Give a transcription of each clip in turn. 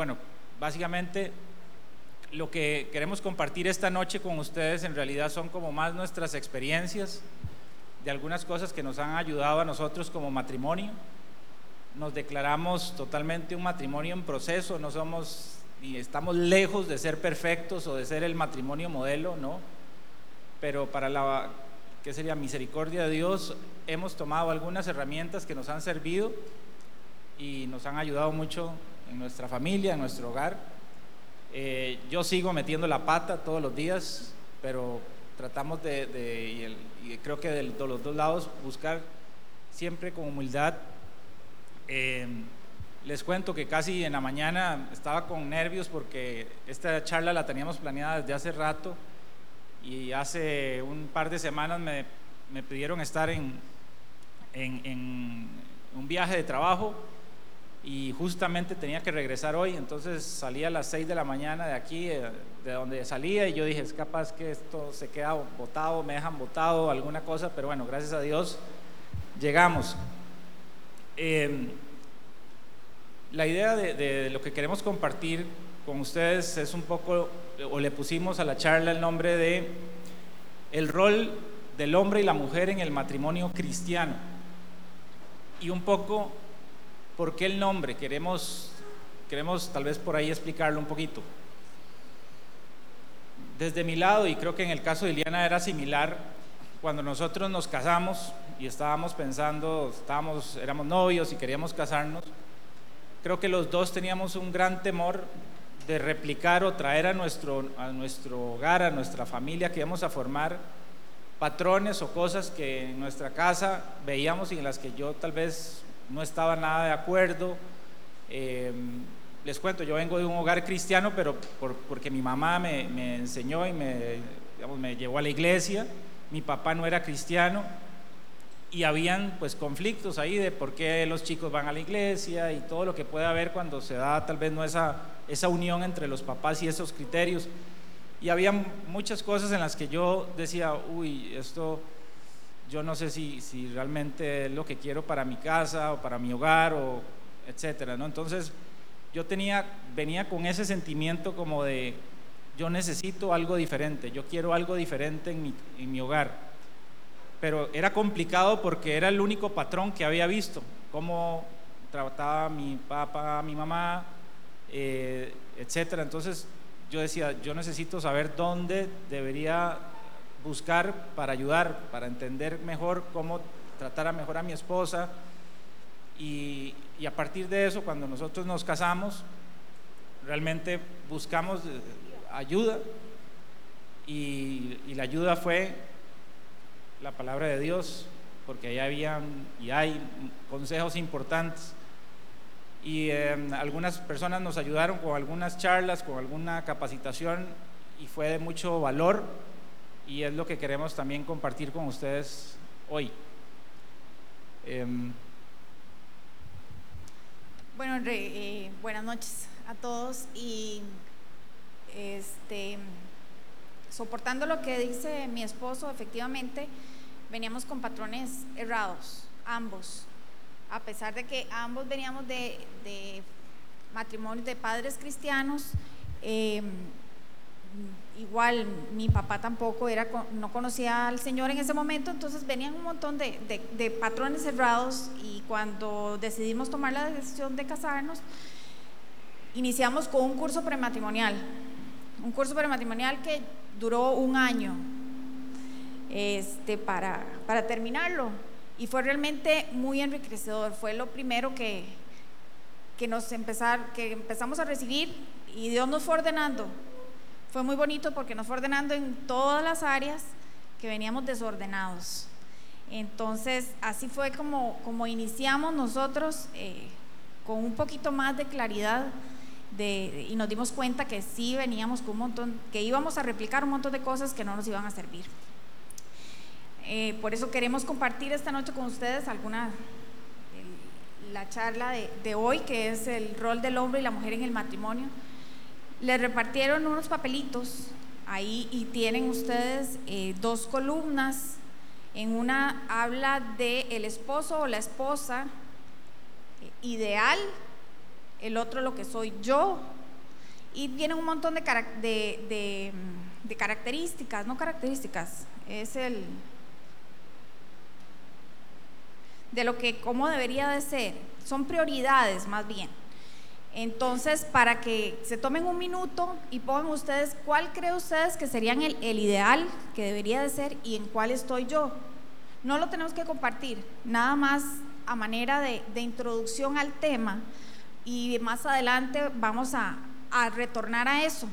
bueno, básicamente lo que queremos compartir esta noche con ustedes en realidad son como más nuestras experiencias de algunas cosas que nos han ayudado a nosotros como matrimonio. Nos declaramos totalmente un matrimonio en proceso, no somos y estamos lejos de ser perfectos o de ser el matrimonio modelo, ¿no? Pero para la que sería misericordia de Dios, hemos tomado algunas herramientas que nos han servido y nos han ayudado mucho en nuestra familia, en nuestro hogar. Eh, yo sigo metiendo la pata todos los días, pero tratamos de, y, creo que de, los dos lados, buscar siempre con humildad. Eh, les cuento que casi en la mañana estaba con nervios porque esta charla la teníamos planeada desde hace rato y hace un par de semanas me, me pidieron estar en, en, en, un viaje de trabajo y justamente tenía que regresar hoy, entonces salí a las 6 de la mañana de aquí, eh, de donde salía, y yo dije, es capaz que esto se queda botado, me dejan botado, alguna cosa, pero bueno, gracias a Dios llegamos. Eh, la idea de, lo que queremos compartir con ustedes es un poco, o le pusimos a la charla el nombre de el rol del hombre y la mujer en el matrimonio cristiano. Y un poco, ¿por qué el nombre? Queremos, queremos tal vez por ahí explicarlo un poquito. Desde mi lado, y creo que en el caso de Iliana era similar, cuando nosotros nos casamos y estábamos pensando, estábamos, éramos novios y queríamos casarnos, creo que los dos teníamos un gran temor de replicar o traer a nuestro, a nuestro hogar, a nuestra familia que íbamos a formar patrones o cosas que en nuestra casa veíamos y en las que yo tal vez no estaba nada de acuerdo. Em, les cuento, yo vengo de un hogar cristiano, pero porque mi mamá me, enseñó y me, digamos, me llevó a la iglesia, mi papá no era cristiano, y habían pues conflictos ahí de por qué los chicos van a la iglesia y todo lo que puede haber cuando se da tal vez no esa, esa unión entre los papás y esos criterios. Y había muchas cosas en las que yo decía, uy, esto yo no sé si, si realmente es lo que quiero para mi casa o para mi hogar o etcétera, ¿no? Entonces yo tenía, venía con ese sentimiento como de yo necesito algo diferente, yo quiero algo diferente en mi, en mi hogar pero era complicado porque era el único patrón que había visto, cómo trataba mi papá, mi mamá, eh, etcétera. Entonces yo decía, yo necesito saber dónde debería buscar para ayudar, para entender mejor cómo tratar a mejor a mi esposa. Y, a partir de eso, cuando nosotros nos casamos, realmente buscamos eh, ayuda y, y la ayuda fue la palabra de Dios, porque ahí habían y hay consejos importantes. Y em, algunas personas nos ayudaron con algunas charlas, con alguna capacitación y fue de mucho valor y es lo que queremos también compartir con ustedes hoy. Em, bueno, eh, buenas noches a todos y este soportando lo que dice mi esposo, efectivamente veníamos con patrones errados, ambos, a pesar de que ambos veníamos de, matrimonios de padres cristianos. Em, igual mi papá tampoco era, no conocía al Señor en ese momento, entonces venían un montón de, de, patrones cerrados y cuando decidimos tomar la decisión de casarnos, iniciamos con un curso prematrimonial, un curso prematrimonial que duró un año este, para, para terminarlo. Y fue realmente muy enriquecedor. Fue lo primero que, que, nos empezar, que empezamos a recibir y Dios nos fue ordenando. Fue muy bonito porque nos fue ordenando en todas las áreas que veníamos desordenados. Entonces, así fue como, como iniciamos nosotros eh, con un poquito más de claridad y nos dimos cuenta que sí veníamos con un montón, que íbamos a replicar un montón de cosas que no nos iban a servir. Eh, por eso queremos compartir esta noche con ustedes alguna, la charla de, hoy, que es el rol del hombre y la mujer en el matrimonio. Les repartieron unos papelitos ahí y tienen ustedes eh, dos columnas. En una habla de el esposo o la esposa eh, ideal el otro lo que soy yo. Y tienen un montón de, de, de características, no características, es el de lo que cómo debería de ser, son prioridades más bien. Entonces, para que se tomen un minuto y pongan ustedes cuál creen ustedes que serían el, ideal que debería de ser y en cuál estoy yo. No lo tenemos que compartir, nada más a manera de, introducción al tema y más adelante vamos a, a retornar a eso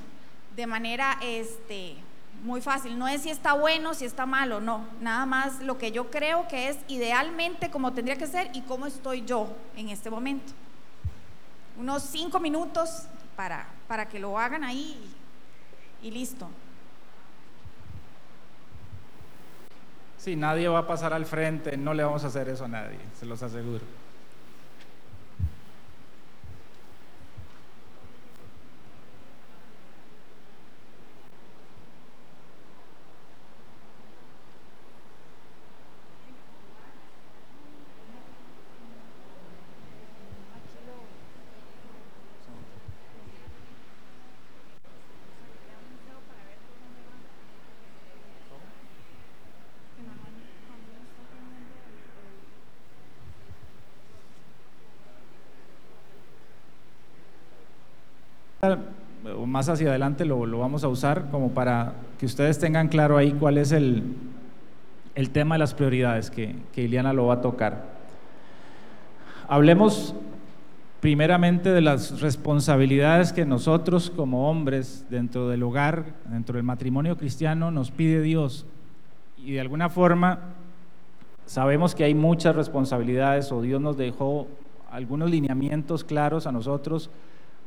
de manera este, muy fácil. No es si está bueno, si está malo, no. Nada más lo que yo creo que es idealmente como tendría que ser y cómo estoy yo en este momento. Unos cinco minutos para, para que lo hagan ahí y, y listo. Sí, nadie va a pasar al frente, no le vamos a hacer eso a nadie, se los aseguro. Más hacia adelante lo, vamos a usar como para que ustedes tengan claro ahí cuál es el, el tema de las prioridades que, que Iliana lo va a tocar. Hablemos primeramente de las responsabilidades que nosotros como hombres dentro del hogar, dentro del matrimonio cristiano, nos pide Dios. Y de alguna forma sabemos que hay muchas responsabilidades o Dios nos dejó algunos lineamientos claros a nosotros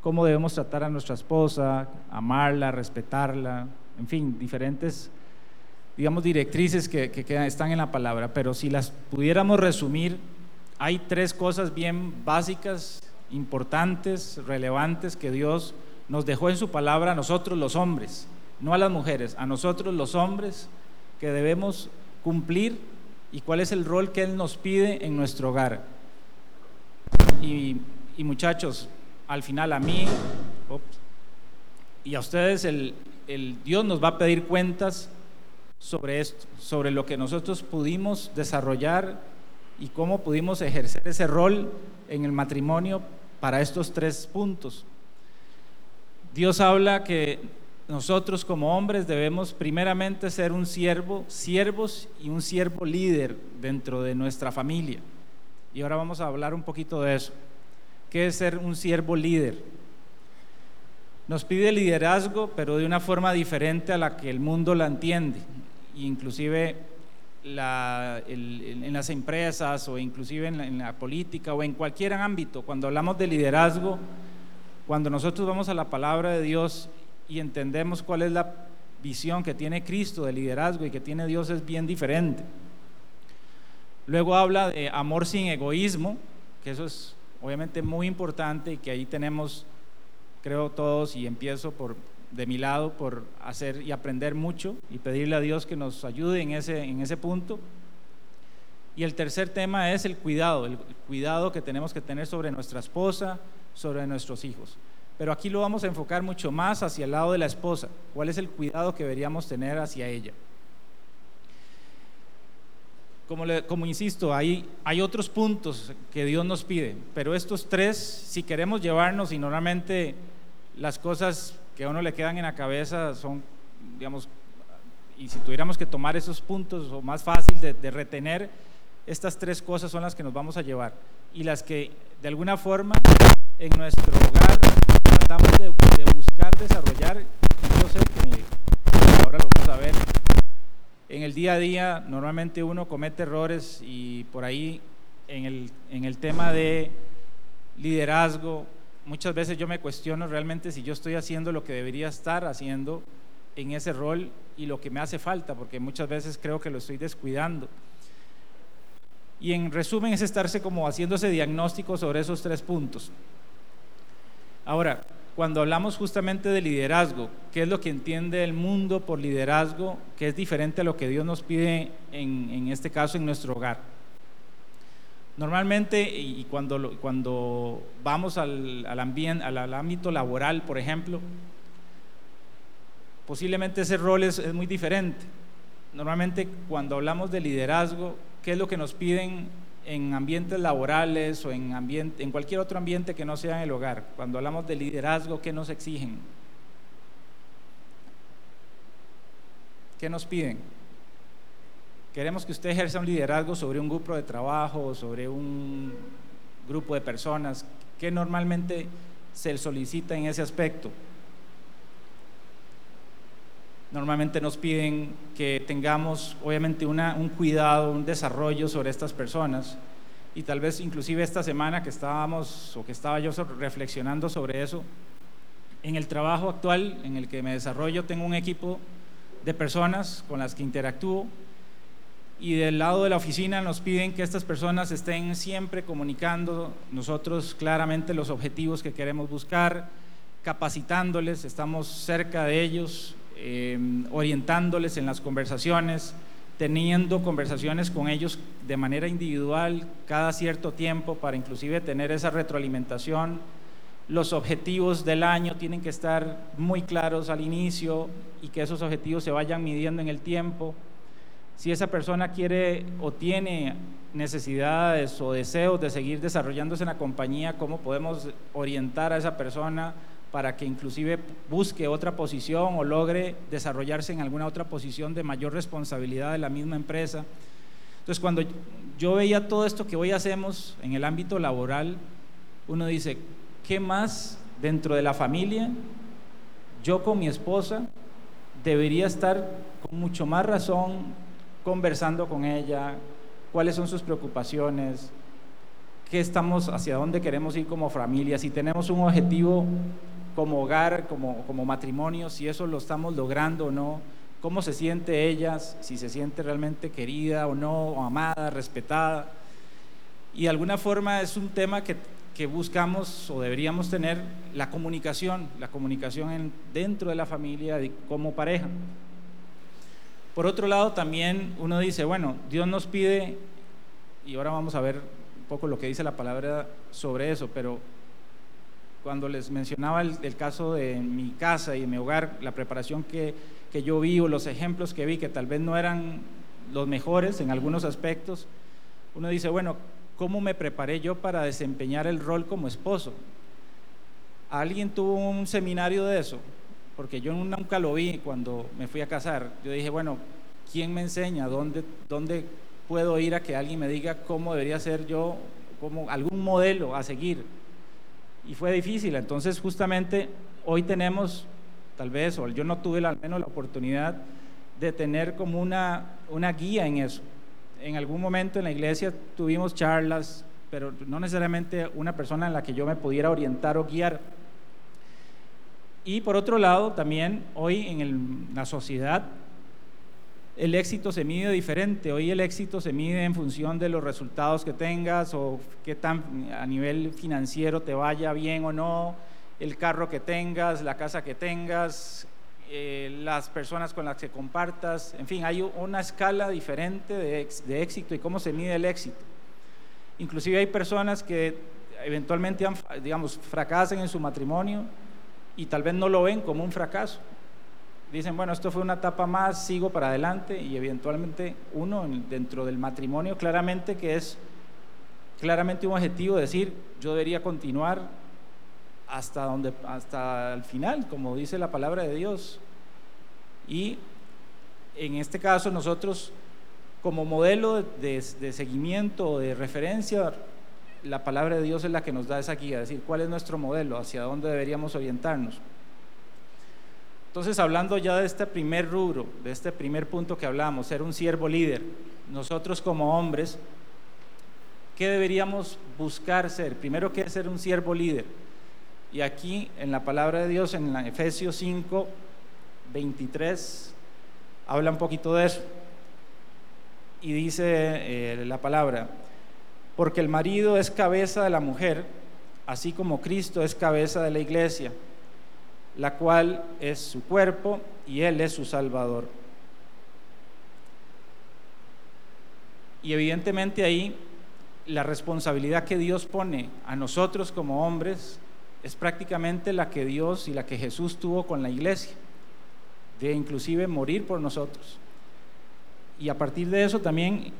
cómo debemos tratar a nuestra esposa, amarla, respetarla, en fin, diferentes, digamos, directrices que, están en la palabra. Pero si las pudiéramos resumir, hay tres cosas bien básicas, importantes, relevantes que Dios nos dejó en su palabra a nosotros los hombres, no a las mujeres, a nosotros los hombres que debemos cumplir y cuál es el rol que Él nos pide en nuestro hogar. y muchachos, al final a mí y a ustedes el, Dios nos va a pedir cuentas sobre esto, sobre lo que nosotros pudimos desarrollar y cómo pudimos ejercer ese rol en el matrimonio para estos tres puntos. Dios habla que nosotros como hombres debemos primeramente ser un siervo, siervos y un siervo líder dentro de nuestra familia. Y ahora vamos a hablar un poquito de eso que es ser un siervo líder. Nos pide liderazgo, pero de una forma diferente a la que el mundo la entiende. Inclusive en las empresas o inclusive en la, en la política o en cualquier ámbito, cuando hablamos de liderazgo, cuando nosotros vamos a la palabra de Dios y entendemos cuál es la visión que tiene Cristo de liderazgo y que tiene Dios es bien diferente. Luego habla de amor sin egoísmo, que eso es obviamente muy importante y que ahí tenemos, creo todos, y empiezo por de mi lado por hacer y aprender mucho y pedirle a Dios que nos ayude en ese, en ese punto. Y el tercer tema es el cuidado, el cuidado que tenemos que tener sobre nuestra esposa, sobre nuestros hijos. Pero aquí lo vamos a enfocar mucho más hacia el lado de la esposa. ¿Cuál es el cuidado que deberíamos tener hacia ella? Como, insisto, hay, hay otros puntos que Dios nos pide, pero estos tres, si queremos llevarnos y normalmente las cosas que a uno le quedan en la cabeza son, digamos, y si tuviéramos que tomar esos puntos o más fácil de, retener, estas tres cosas son las que nos vamos a llevar y las que de alguna forma en nuestro hogar tratamos de, de buscar desarrollar. Yo sé que ahora lo vamos a ver en el día a día normalmente uno comete errores y por ahí en el, en el tema de liderazgo, muchas veces yo me cuestiono realmente si yo estoy haciendo lo que debería estar haciendo en ese rol y lo que me hace falta, porque muchas veces creo que lo estoy descuidando. Y en resumen es estarse como haciendo ese diagnóstico sobre esos tres puntos. Ahora, cuando hablamos justamente de liderazgo, qué es lo que entiende el mundo por liderazgo, que es diferente a lo que Dios nos pide en, este caso en nuestro hogar. Normalmente, y cuando, cuando vamos al, al, ambiente, al, ámbito laboral, por ejemplo, posiblemente ese rol es, es muy diferente. Normalmente cuando hablamos de liderazgo, ¿qué es lo que nos piden en ambientes laborales o en, ambiente, en cualquier otro ambiente que no sea el hogar? Cuando hablamos de liderazgo, ¿qué nos exigen? ¿Qué nos piden? Queremos que usted ejerza un liderazgo sobre un grupo de trabajo, sobre un grupo de personas. ¿Qué normalmente se solicita en ese aspecto? Normalmente nos piden que tengamos, obviamente, una, un cuidado, un desarrollo sobre estas personas. Y tal vez inclusive esta semana que estábamos o que estaba yo reflexionando sobre eso, en el trabajo actual en el que me desarrollo tengo un equipo de personas con las que interactúo y del lado de la oficina nos piden que estas personas estén siempre comunicando nosotros claramente los objetivos que queremos buscar, capacitándoles, estamos cerca de ellos, em, orientándoles en las conversaciones, teniendo conversaciones con ellos de manera individual cada cierto tiempo para inclusive tener esa retroalimentación los objetivos del año tienen que estar muy claros al inicio y que esos objetivos se vayan midiendo en el tiempo. Si esa persona quiere o tiene necesidades o deseos de seguir desarrollándose en la compañía, ¿cómo podemos orientar a esa persona para que inclusive busque otra posición o logre desarrollarse en alguna otra posición de mayor responsabilidad de la misma empresa? Entonces, cuando yo veía todo esto que hoy hacemos en el ámbito laboral, uno dice, ¿qué más dentro de la familia yo con mi esposa debería estar con mucho más razón conversando con ella? ¿Cuáles son sus preocupaciones? ¿Qué estamos, hacia dónde queremos ir como familia? Si tenemos un objetivo como hogar, como, como matrimonio, si eso lo estamos logrando o no, cómo se siente ella, si se siente realmente querida o no, amada, respetada. Y de alguna forma es un tema que que buscamos o deberíamos tener la comunicación, la comunicación dentro de la familia como pareja. Por otro lado, también uno dice, bueno, Dios nos pide, y ahora vamos a ver un poco lo que dice la palabra sobre eso, pero cuando les mencionaba el, caso de mi casa y mi hogar, la preparación que, que yo vi o los ejemplos que vi, que tal vez no eran los mejores en algunos aspectos, uno dice, bueno, ¿cómo me preparé yo para desempeñar el rol como esposo? ¿Alguien tuvo un seminario de eso? Porque yo nunca lo vi cuando me fui a casar. Yo dije, bueno, ¿quién me enseña? ¿Dónde, dónde puedo ir a que alguien me diga cómo debería ser yo, como algún modelo a seguir? Y fue difícil. Entonces, justamente hoy tenemos, tal vez, o yo no tuve al menos la oportunidad de tener como una, una guía en eso en algún momento en la iglesia tuvimos charlas, pero no necesariamente una persona en la que yo me pudiera orientar o guiar. Y por otro lado, también hoy en la sociedad el éxito se mide diferente. Hoy el éxito se mide en función de los resultados que tengas o qué tan a nivel financiero te vaya bien o no, el carro que tengas, la casa que tengas, eh, las personas con las que compartas, en fin, hay una escala diferente de, de, éxito y cómo se mide el éxito. Inclusive hay personas que eventualmente, digamos, fracasan en su matrimonio y tal vez no lo ven como un fracaso. Dicen, bueno, esto fue una etapa más, sigo para adelante y eventualmente uno dentro del matrimonio claramente que es claramente un objetivo, decir, yo debería continuar hasta, donde, hasta el final, como dice la palabra de Dios. Y en este caso nosotros, como modelo de, de seguimiento, de referencia, la palabra de Dios es la que nos da esa guía, es decir, cuál es nuestro modelo, hacia dónde deberíamos orientarnos. Entonces, hablando ya de este primer rubro, de este primer punto que hablamos, ser un siervo líder, nosotros como hombres, ¿qué deberíamos buscar ser? Primero, ¿qué es ser un siervo líder? Y aquí en la palabra de Dios, en Efesios 5, 23, habla un poquito de eso. Y dice eh, la palabra, porque el marido es cabeza de la mujer, así como Cristo es cabeza de la iglesia, la cual es su cuerpo y Él es su Salvador. Y evidentemente ahí la responsabilidad que Dios pone a nosotros como hombres es prácticamente la que Dios y la que Jesús tuvo con la iglesia, de inclusive morir por nosotros. Y a partir de eso también,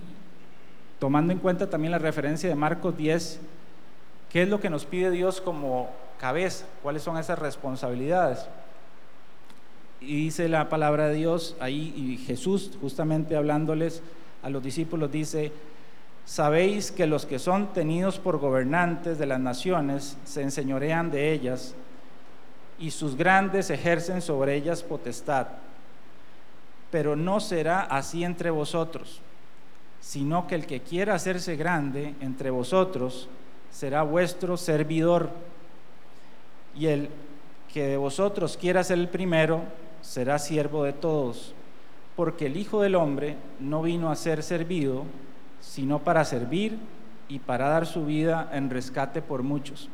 tomando en cuenta también la referencia de Marcos 10, ¿qué es lo que nos pide Dios como cabeza? ¿Cuáles son esas responsabilidades? Y dice la palabra de Dios ahí, y Jesús justamente hablándoles a los discípulos dice, Sabéis que los que son tenidos por gobernantes de las naciones se enseñorean de ellas y sus grandes ejercen sobre ellas potestad. Pero no será así entre vosotros, sino que el que quiera hacerse grande entre vosotros será vuestro servidor. Y el que de vosotros quiera ser el primero será siervo de todos, porque el Hijo del Hombre no vino a ser servido, sino para servir y para dar su vida en rescate por muchos.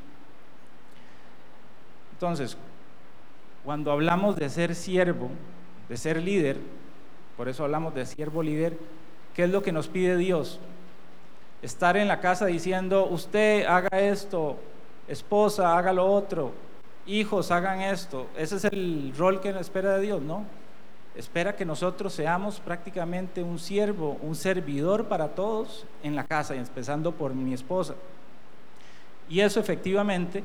Entonces, cuando hablamos de ser siervo, de ser líder, por eso hablamos de siervo líder, ¿qué es lo que nos pide Dios? Estar en la casa diciendo, usted haga esto, esposa, haga lo otro, hijos, hagan esto. Ese es el rol que espera de Dios, ¿no? espera que nosotros seamos prácticamente un siervo, un servidor para todos en la casa, y empezando por mi esposa. Y eso efectivamente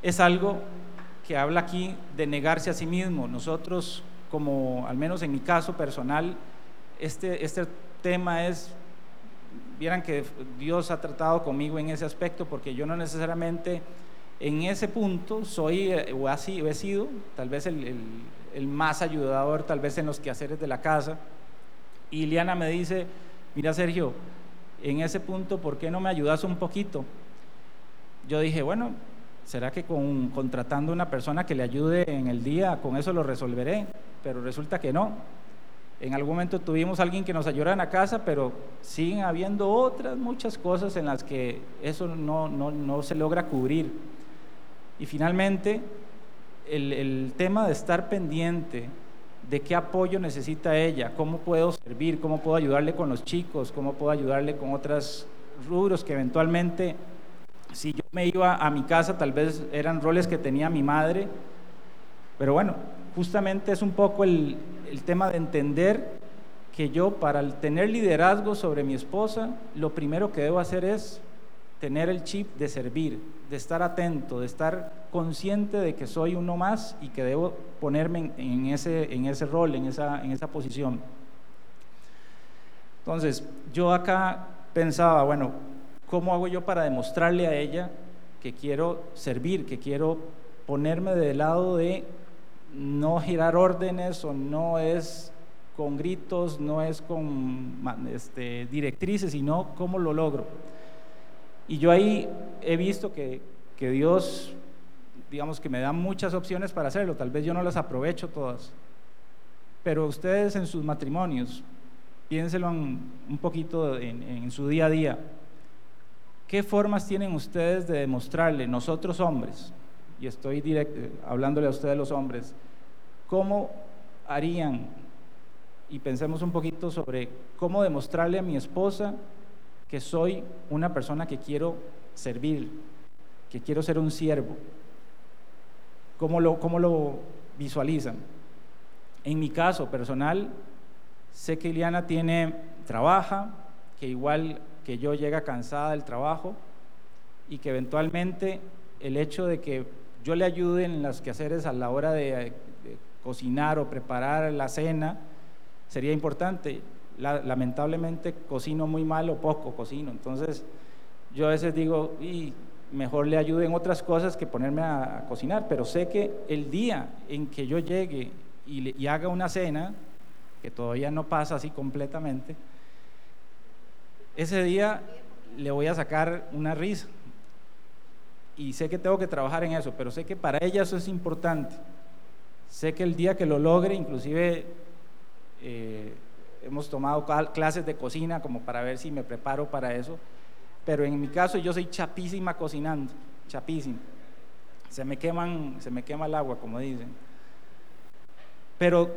es algo que habla aquí de negarse a sí mismo. Nosotros, como al menos en mi caso personal, este, este tema es, vieran que Dios ha tratado conmigo en ese aspecto, porque yo no necesariamente en ese punto soy eh, o, así, he sido tal vez el más ayudador tal vez en los quehaceres de la casa. Y Liana me dice, mira Sergio, en ese punto, ¿por qué no me ayudas un poquito? Yo dije, bueno, ¿será que con, contratando una persona que le ayude en el día, con eso lo resolveré? Pero resulta que no. En algún momento tuvimos alguien que nos ayudara en la casa, pero siguen habiendo otras muchas cosas en las que eso no, no, no se logra cubrir. Y finalmente el, tema de estar pendiente de qué apoyo necesita ella, cómo puedo servir, cómo puedo ayudarle con los chicos, cómo puedo ayudarle con otros rubros que eventualmente, si yo me iba a mi casa, tal vez eran roles que tenía mi madre, pero bueno, justamente es un poco el tema de entender que yo para tener liderazgo sobre mi esposa, lo primero que debo hacer es tener el chip de servir, de estar atento, de estar consciente de que soy uno más y que debo ponerme en, ese, en ese rol, en esa, en esa posición. Entonces, yo acá pensaba, bueno, ¿cómo hago yo para demostrarle a ella que quiero servir, que quiero ponerme del lado de no girar órdenes o no es con gritos, no es con este, directrices, sino cómo lo logro? Y yo ahí he visto que, que Dios, digamos que me da muchas opciones para hacerlo, tal vez yo no las aprovecho todas, pero ustedes en sus matrimonios, piénselo un poquito en, en, su día a día. ¿Qué formas tienen ustedes de demostrarle, nosotros hombres, y estoy direct, hablándole a ustedes los hombres, cómo harían, y pensemos un poquito sobre cómo demostrarle a mi esposa que soy una persona que quiero servir, que quiero ser un siervo. ¿Cómo lo, cómo lo visualizan? En mi caso personal, sé que Iliana tiene, trabaja, que igual que yo llega cansada del trabajo y que eventualmente el hecho de que yo le ayude en las quehaceres a la hora de cocinar o preparar la cena sería importante lamentablemente cocino muy mal o poco cocino. Entonces, yo a veces digo, y mejor le ayude en otras cosas que ponerme a, cocinar, pero sé que el día en que yo llegue y, haga una cena, que todavía no pasa así completamente, ese día le voy a sacar una risa. Y sé que tengo que trabajar en eso, pero sé que para ella eso es importante. Sé que el día que lo logre, inclusive eh, hemos tomado clases de cocina como para ver si me preparo para eso, pero en mi caso yo soy chapísima cocinando, chapísima. Se me queman, se me quema el agua, como dicen. Pero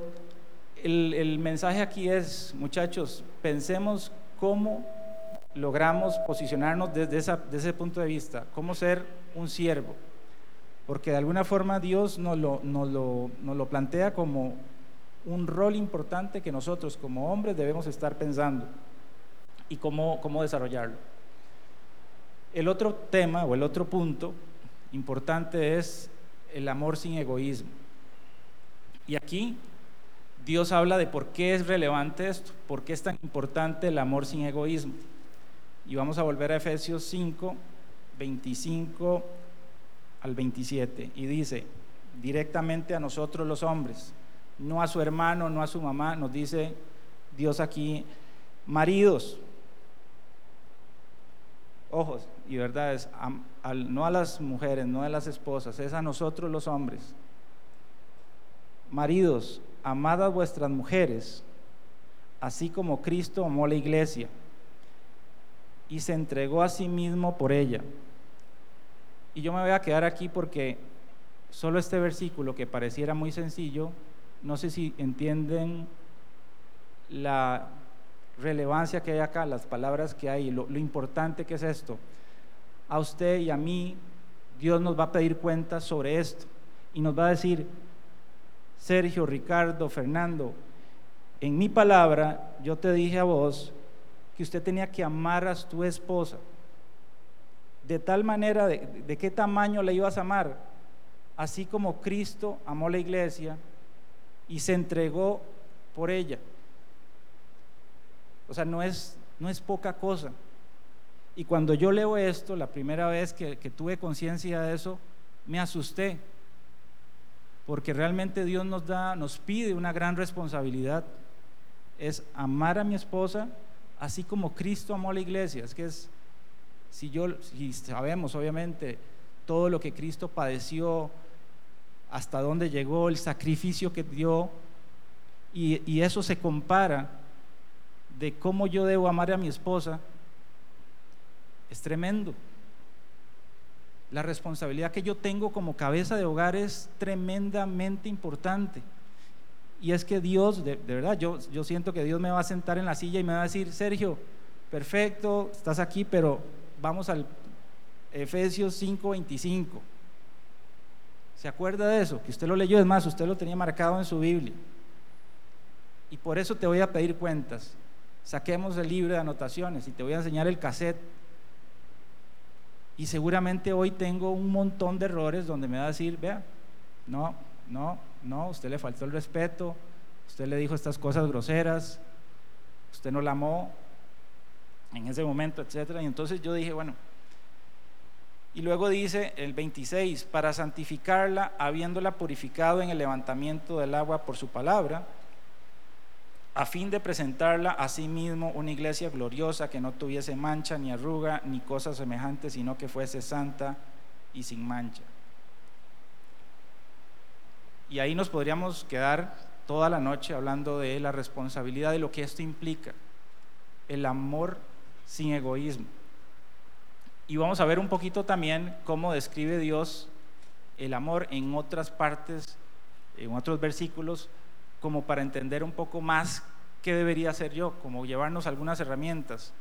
el, mensaje aquí es, muchachos, pensemos cómo logramos posicionarnos desde, ese punto de vista, cómo ser un siervo, porque de alguna forma Dios nos lo plantea como un rol importante que nosotros como hombres debemos estar pensando y cómo, cómo desarrollarlo. El otro tema o el otro punto importante es el amor sin egoísmo. Y aquí Dios habla de por qué es relevante esto, por qué es tan importante el amor sin egoísmo. Y vamos a volver a Efesios 5, 25 al 27. Y dice directamente a nosotros los hombres, no a su hermano, no a su mamá, nos dice Dios aquí, maridos, ojos y verdades, no a las mujeres, no a las esposas, es a nosotros los hombres. Maridos, amad a vuestras mujeres, así como Cristo amó la iglesia y se entregó a sí mismo por ella. Y yo me voy a quedar aquí porque solo este versículo que pareciera muy sencillo, no sé si entienden la relevancia que hay acá, las palabras que hay, lo, importante que es esto. A usted y a mí, Dios nos va a pedir cuentas sobre esto y nos va a decir, Sergio, Ricardo, Fernando, en mi palabra yo te dije a vos que usted tenía que amar a tu esposa. De tal manera, de, de qué tamaño le ibas a amar, así como Cristo amó la iglesia y se entregó por ella. O sea, no es, no es poca cosa. Y cuando yo leo esto, la primera vez que, tuve conciencia de eso, me asusté. Porque realmente Dios nos da, nos pide una gran responsabilidad. Es amar a mi esposa así como Cristo amó a la iglesia. Es que si yo, si sabemos obviamente todo lo que Cristo padeció, hasta dónde llegó, el sacrificio que dio, y, eso se compara de cómo yo debo amar a mi esposa, es tremendo. La responsabilidad que yo tengo como cabeza de hogar es tremendamente importante. Y es que Dios, de, verdad, yo, yo siento que Dios me va a sentar en la silla y me va a decir, Sergio, perfecto, estás aquí, pero vamos al Efesios 5:25. ¿Se acuerda de eso? Que usted lo leyó, es más, usted lo tenía marcado en su Biblia. Y por eso te voy a pedir cuentas saquemos el libro de anotaciones y te voy a enseñar el cassette. Y seguramente hoy tengo un montón de errores donde me va a decir, vea, no, no, no, usted le faltó el respeto, usted le dijo estas cosas groseras, usted no la amó en ese momento, etcétera. Y entonces yo dije, bueno, y luego dice el 26, para santificarla, habiéndola purificado en el levantamiento del agua por su palabra a fin de presentarla a sí mismo una iglesia gloriosa que no tuviese mancha ni arruga ni cosas semejantes, sino que fuese santa y sin mancha. Y ahí nos podríamos quedar toda la noche hablando de la responsabilidad de lo que esto implica, el amor sin egoísmo. Y vamos a ver un poquito también cómo describe Dios el amor en otras partes, en otros versículos, como para entender un poco más qué debería hacer yo, como llevarnos algunas herramientas.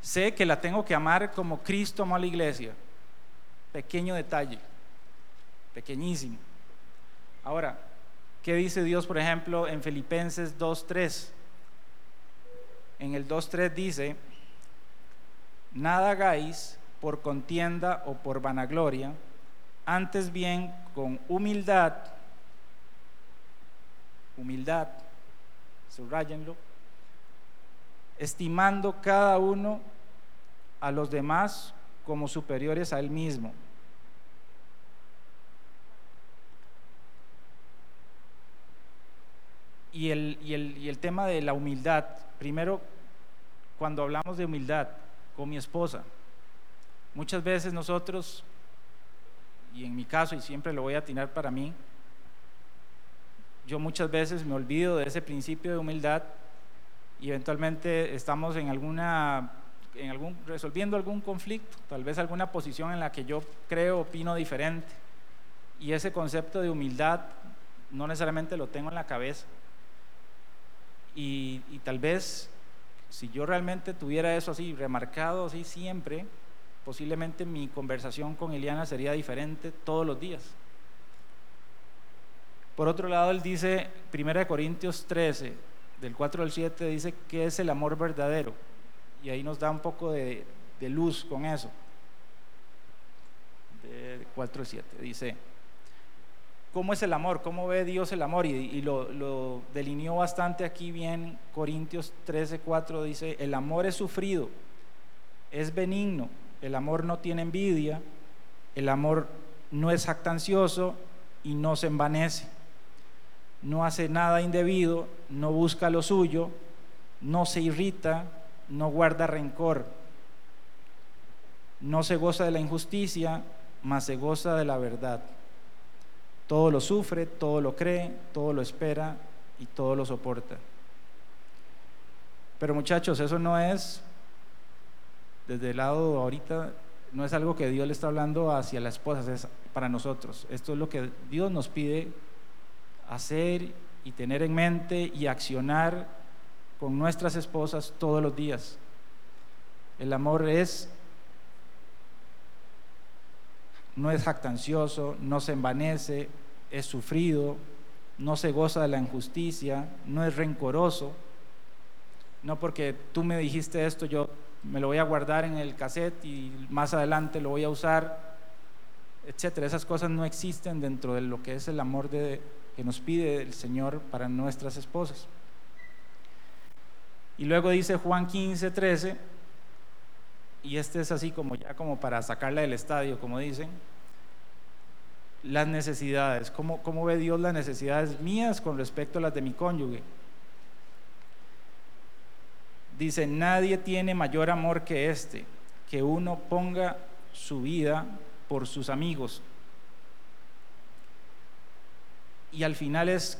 Sé que la tengo que amar como Cristo amó a la iglesia. Pequeño detalle, pequeñísimo. Ahora, ¿qué dice Dios, por ejemplo, en Filipenses 2.3? En el 2.3 dice, nada hagáis por contienda o por vanagloria, antes bien con humildad humildad, subrayenlo, estimando cada uno a los demás como superiores a él mismo. Y el, y, el, y el, tema de la humildad, primero, cuando hablamos de humildad con mi esposa, muchas veces nosotros, y en mi caso, y siempre lo voy a atinar para mí, yo muchas veces me olvido de ese principio de humildad y eventualmente estamos en alguna en algún resolviendo algún conflicto, tal vez alguna posición en la que yo creo opino diferente. Y ese concepto de humildad no necesariamente lo tengo en la cabeza. Y, y tal vez Si yo realmente tuviera eso así, remarcado así siempre, posiblemente mi conversación con Eliana sería diferente todos los días. Por otro lado, él dice, 1 Corintios 13, del 4 al 7, dice que es el amor verdadero. Y ahí nos da un poco de, luz con eso. De 4 al 7, dice, ¿cómo es el amor? ¿Cómo ve Dios el amor? Y, lo, delineó bastante aquí bien. Corintios 13, 4 dice, el amor es sufrido, es benigno, el amor no tiene envidia, el amor no es jactancioso y no se envanece no hace nada indebido, no busca lo suyo, no se irrita, no guarda rencor, no se goza de la injusticia, mas se goza de la verdad. Todo lo sufre, todo lo cree, todo lo espera y todo lo soporta. Pero muchachos, eso no es, desde el lado ahorita, no es algo que Dios le está hablando hacia la esposa, es para nosotros. Esto es lo que Dios nos pide hacer y tener en mente y accionar con nuestras esposas todos los días. El amor es no es jactancioso, no se envanece, es sufrido, no se goza de la injusticia, no es rencoroso. No porque tú me dijiste esto, yo me lo voy a guardar en el cassette y más adelante lo voy a usar, etcétera. Esas cosas no existen dentro de lo que es el amor que nos pide el Señor para nuestras esposas. Y luego dice Juan 15, 13, y este es así como ya como para sacarla del estadio, como dicen, las necesidades, ¿cómo, cómo ve Dios las necesidades mías con respecto a las de mi cónyuge? Dice, nadie tiene mayor amor que este, que uno ponga su vida por sus amigos y al final es,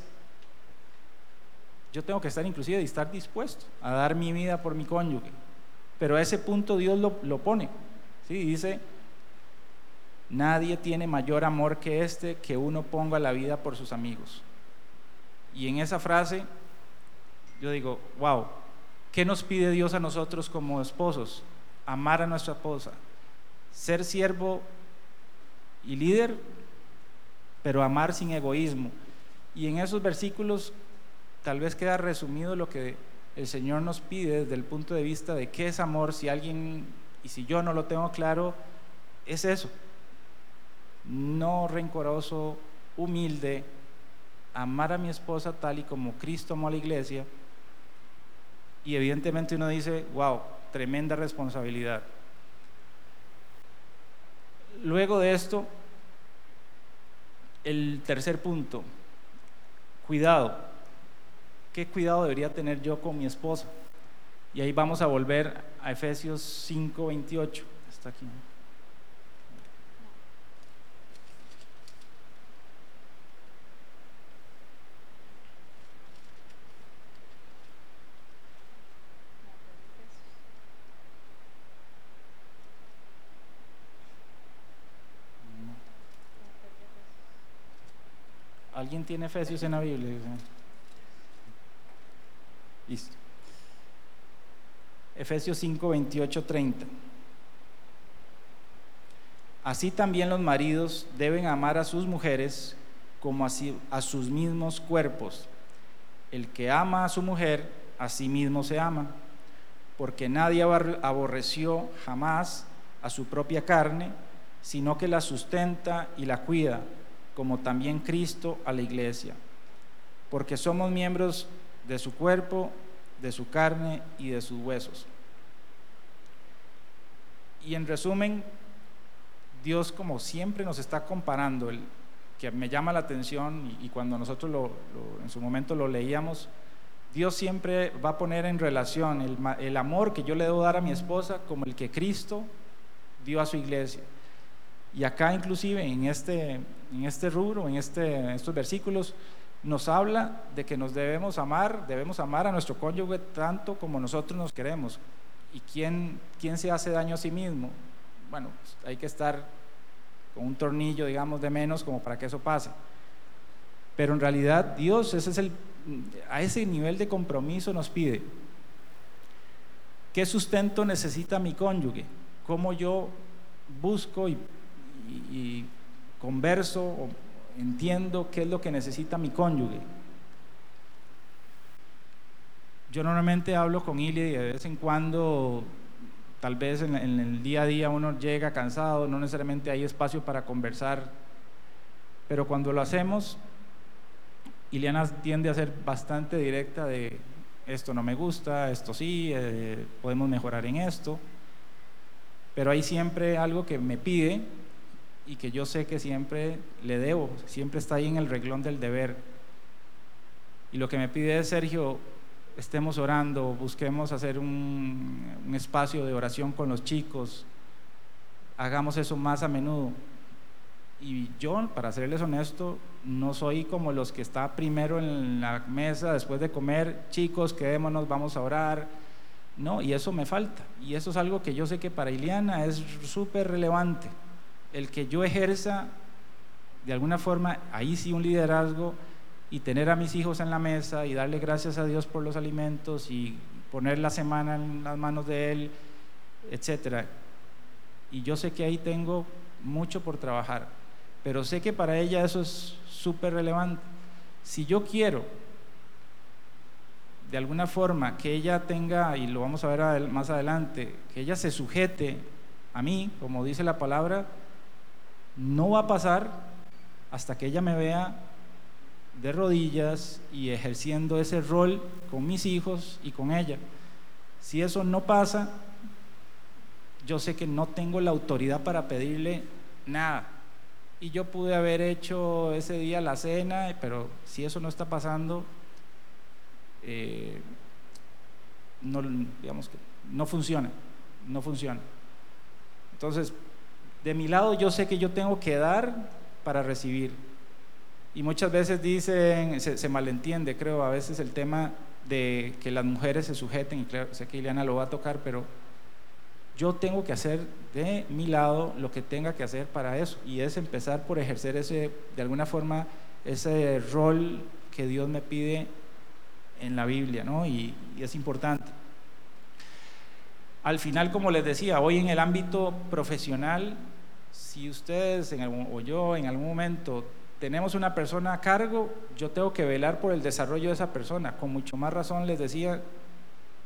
yo tengo que estar inclusive y estar dispuesto a dar mi vida por mi cónyuge. Pero a ese punto Dios lo, pone. ¿sí? Dice, nadie tiene mayor amor que este que uno ponga la vida por sus amigos. Y en esa frase yo digo, wow, ¿qué nos pide Dios a nosotros como esposos? Amar a nuestra esposa, ser siervo y líder pero amar sin egoísmo. Y en esos versículos tal vez queda resumido lo que el Señor nos pide desde el punto de vista de qué es amor, si alguien, y si yo no lo tengo claro, es eso. No rencoroso, humilde, amar a mi esposa tal y como Cristo amó a la iglesia. Y evidentemente uno dice, wow, tremenda responsabilidad. Luego de esto, el tercer punto, cuidado. ¿Qué cuidado debería tener yo con mi esposa? Y ahí vamos a volver a Efesios 5, 28. Está aquí. ¿Alguien tiene Efesios en la Biblia? Listo. Efesios 5, 28, 30. Así también los maridos deben amar a sus mujeres como a sus mismos cuerpos. El que ama a su mujer, a sí mismo se ama, porque nadie aborreció jamás a su propia carne, sino que la sustenta y la cuida como también Cristo a la iglesia, porque somos miembros de su cuerpo, de su carne y de sus huesos. Y en resumen, Dios como siempre nos está comparando, el, que me llama la atención y, cuando nosotros lo, en su momento lo leíamos, Dios siempre va a poner en relación el, amor que yo le debo dar a mi esposa como el que Cristo dio a su iglesia. Y acá inclusive en este, en este rubro, en, este, estos versículos, nos habla de que nos debemos amar, debemos amar a nuestro cónyuge tanto como nosotros nos queremos. ¿Y quién, quién se hace daño a sí mismo? Bueno, pues, hay que estar con un tornillo, digamos, de menos como para que eso pase. Pero en realidad Dios a ese nivel de compromiso nos pide. ¿Qué sustento necesita mi cónyuge? ¿Cómo yo busco y, converso o entiendo qué es lo que necesita mi cónyuge? Yo normalmente hablo con Ili y de vez en cuando, tal vez en, en, el día a día uno llega cansado, no necesariamente hay espacio para conversar, pero cuando lo hacemos, Iliana tiende a ser bastante directa de esto no me gusta, esto sí, eh, podemos mejorar en esto, pero hay siempre algo que me pide y que yo sé que siempre le debo, siempre está ahí en el reglón del deber. Y lo que me pide es, Sergio, estemos orando, busquemos hacer un, un espacio de oración con los chicos, hagamos eso más a menudo. Y yo, para serles honesto, no soy como los que está primero en la mesa después de comer, chicos, quedémonos, vamos a orar. No, y eso me falta. Y eso es algo que yo sé que para Iliana es súper relevante. El que yo ejerza de alguna forma, ahí sí un liderazgo y tener a mis hijos en la mesa y darle gracias a Dios por los alimentos y poner la semana en las manos de Él, etcétera. Y yo sé que ahí tengo mucho por trabajar pero sé que para ella eso es súper relevante. Si yo quiero, de alguna forma, que ella tenga, y lo vamos a ver más adelante, que ella se sujete a mí, como dice la palabra, no va a pasar hasta que ella me vea de rodillas y ejerciendo ese rol con mis hijos y con ella. Si eso no pasa, yo sé que no tengo la autoridad para pedirle nada y yo pude haber hecho ese día la cena, pero si eso no está pasando, eh, no, digamos que no funciona, no funciona. Entonces, de mi lado yo sé que yo tengo que dar para recibir. Y muchas veces dicen, se, malentiende, creo, a veces el tema de que las mujeres se sujeten, y creo, sé que Ileana lo va a tocar, pero yo tengo que hacer de mi lado lo que tenga que hacer para eso y es empezar por ejercer ese, de alguna forma, ese rol que Dios me pide en la Biblia, ¿no? Y, es importante. Al final, como les decía, hoy en el ámbito profesional, si ustedes o yo en algún momento tenemos una persona a cargo, yo tengo que velar por el desarrollo de esa persona. Con mucho más razón les decía,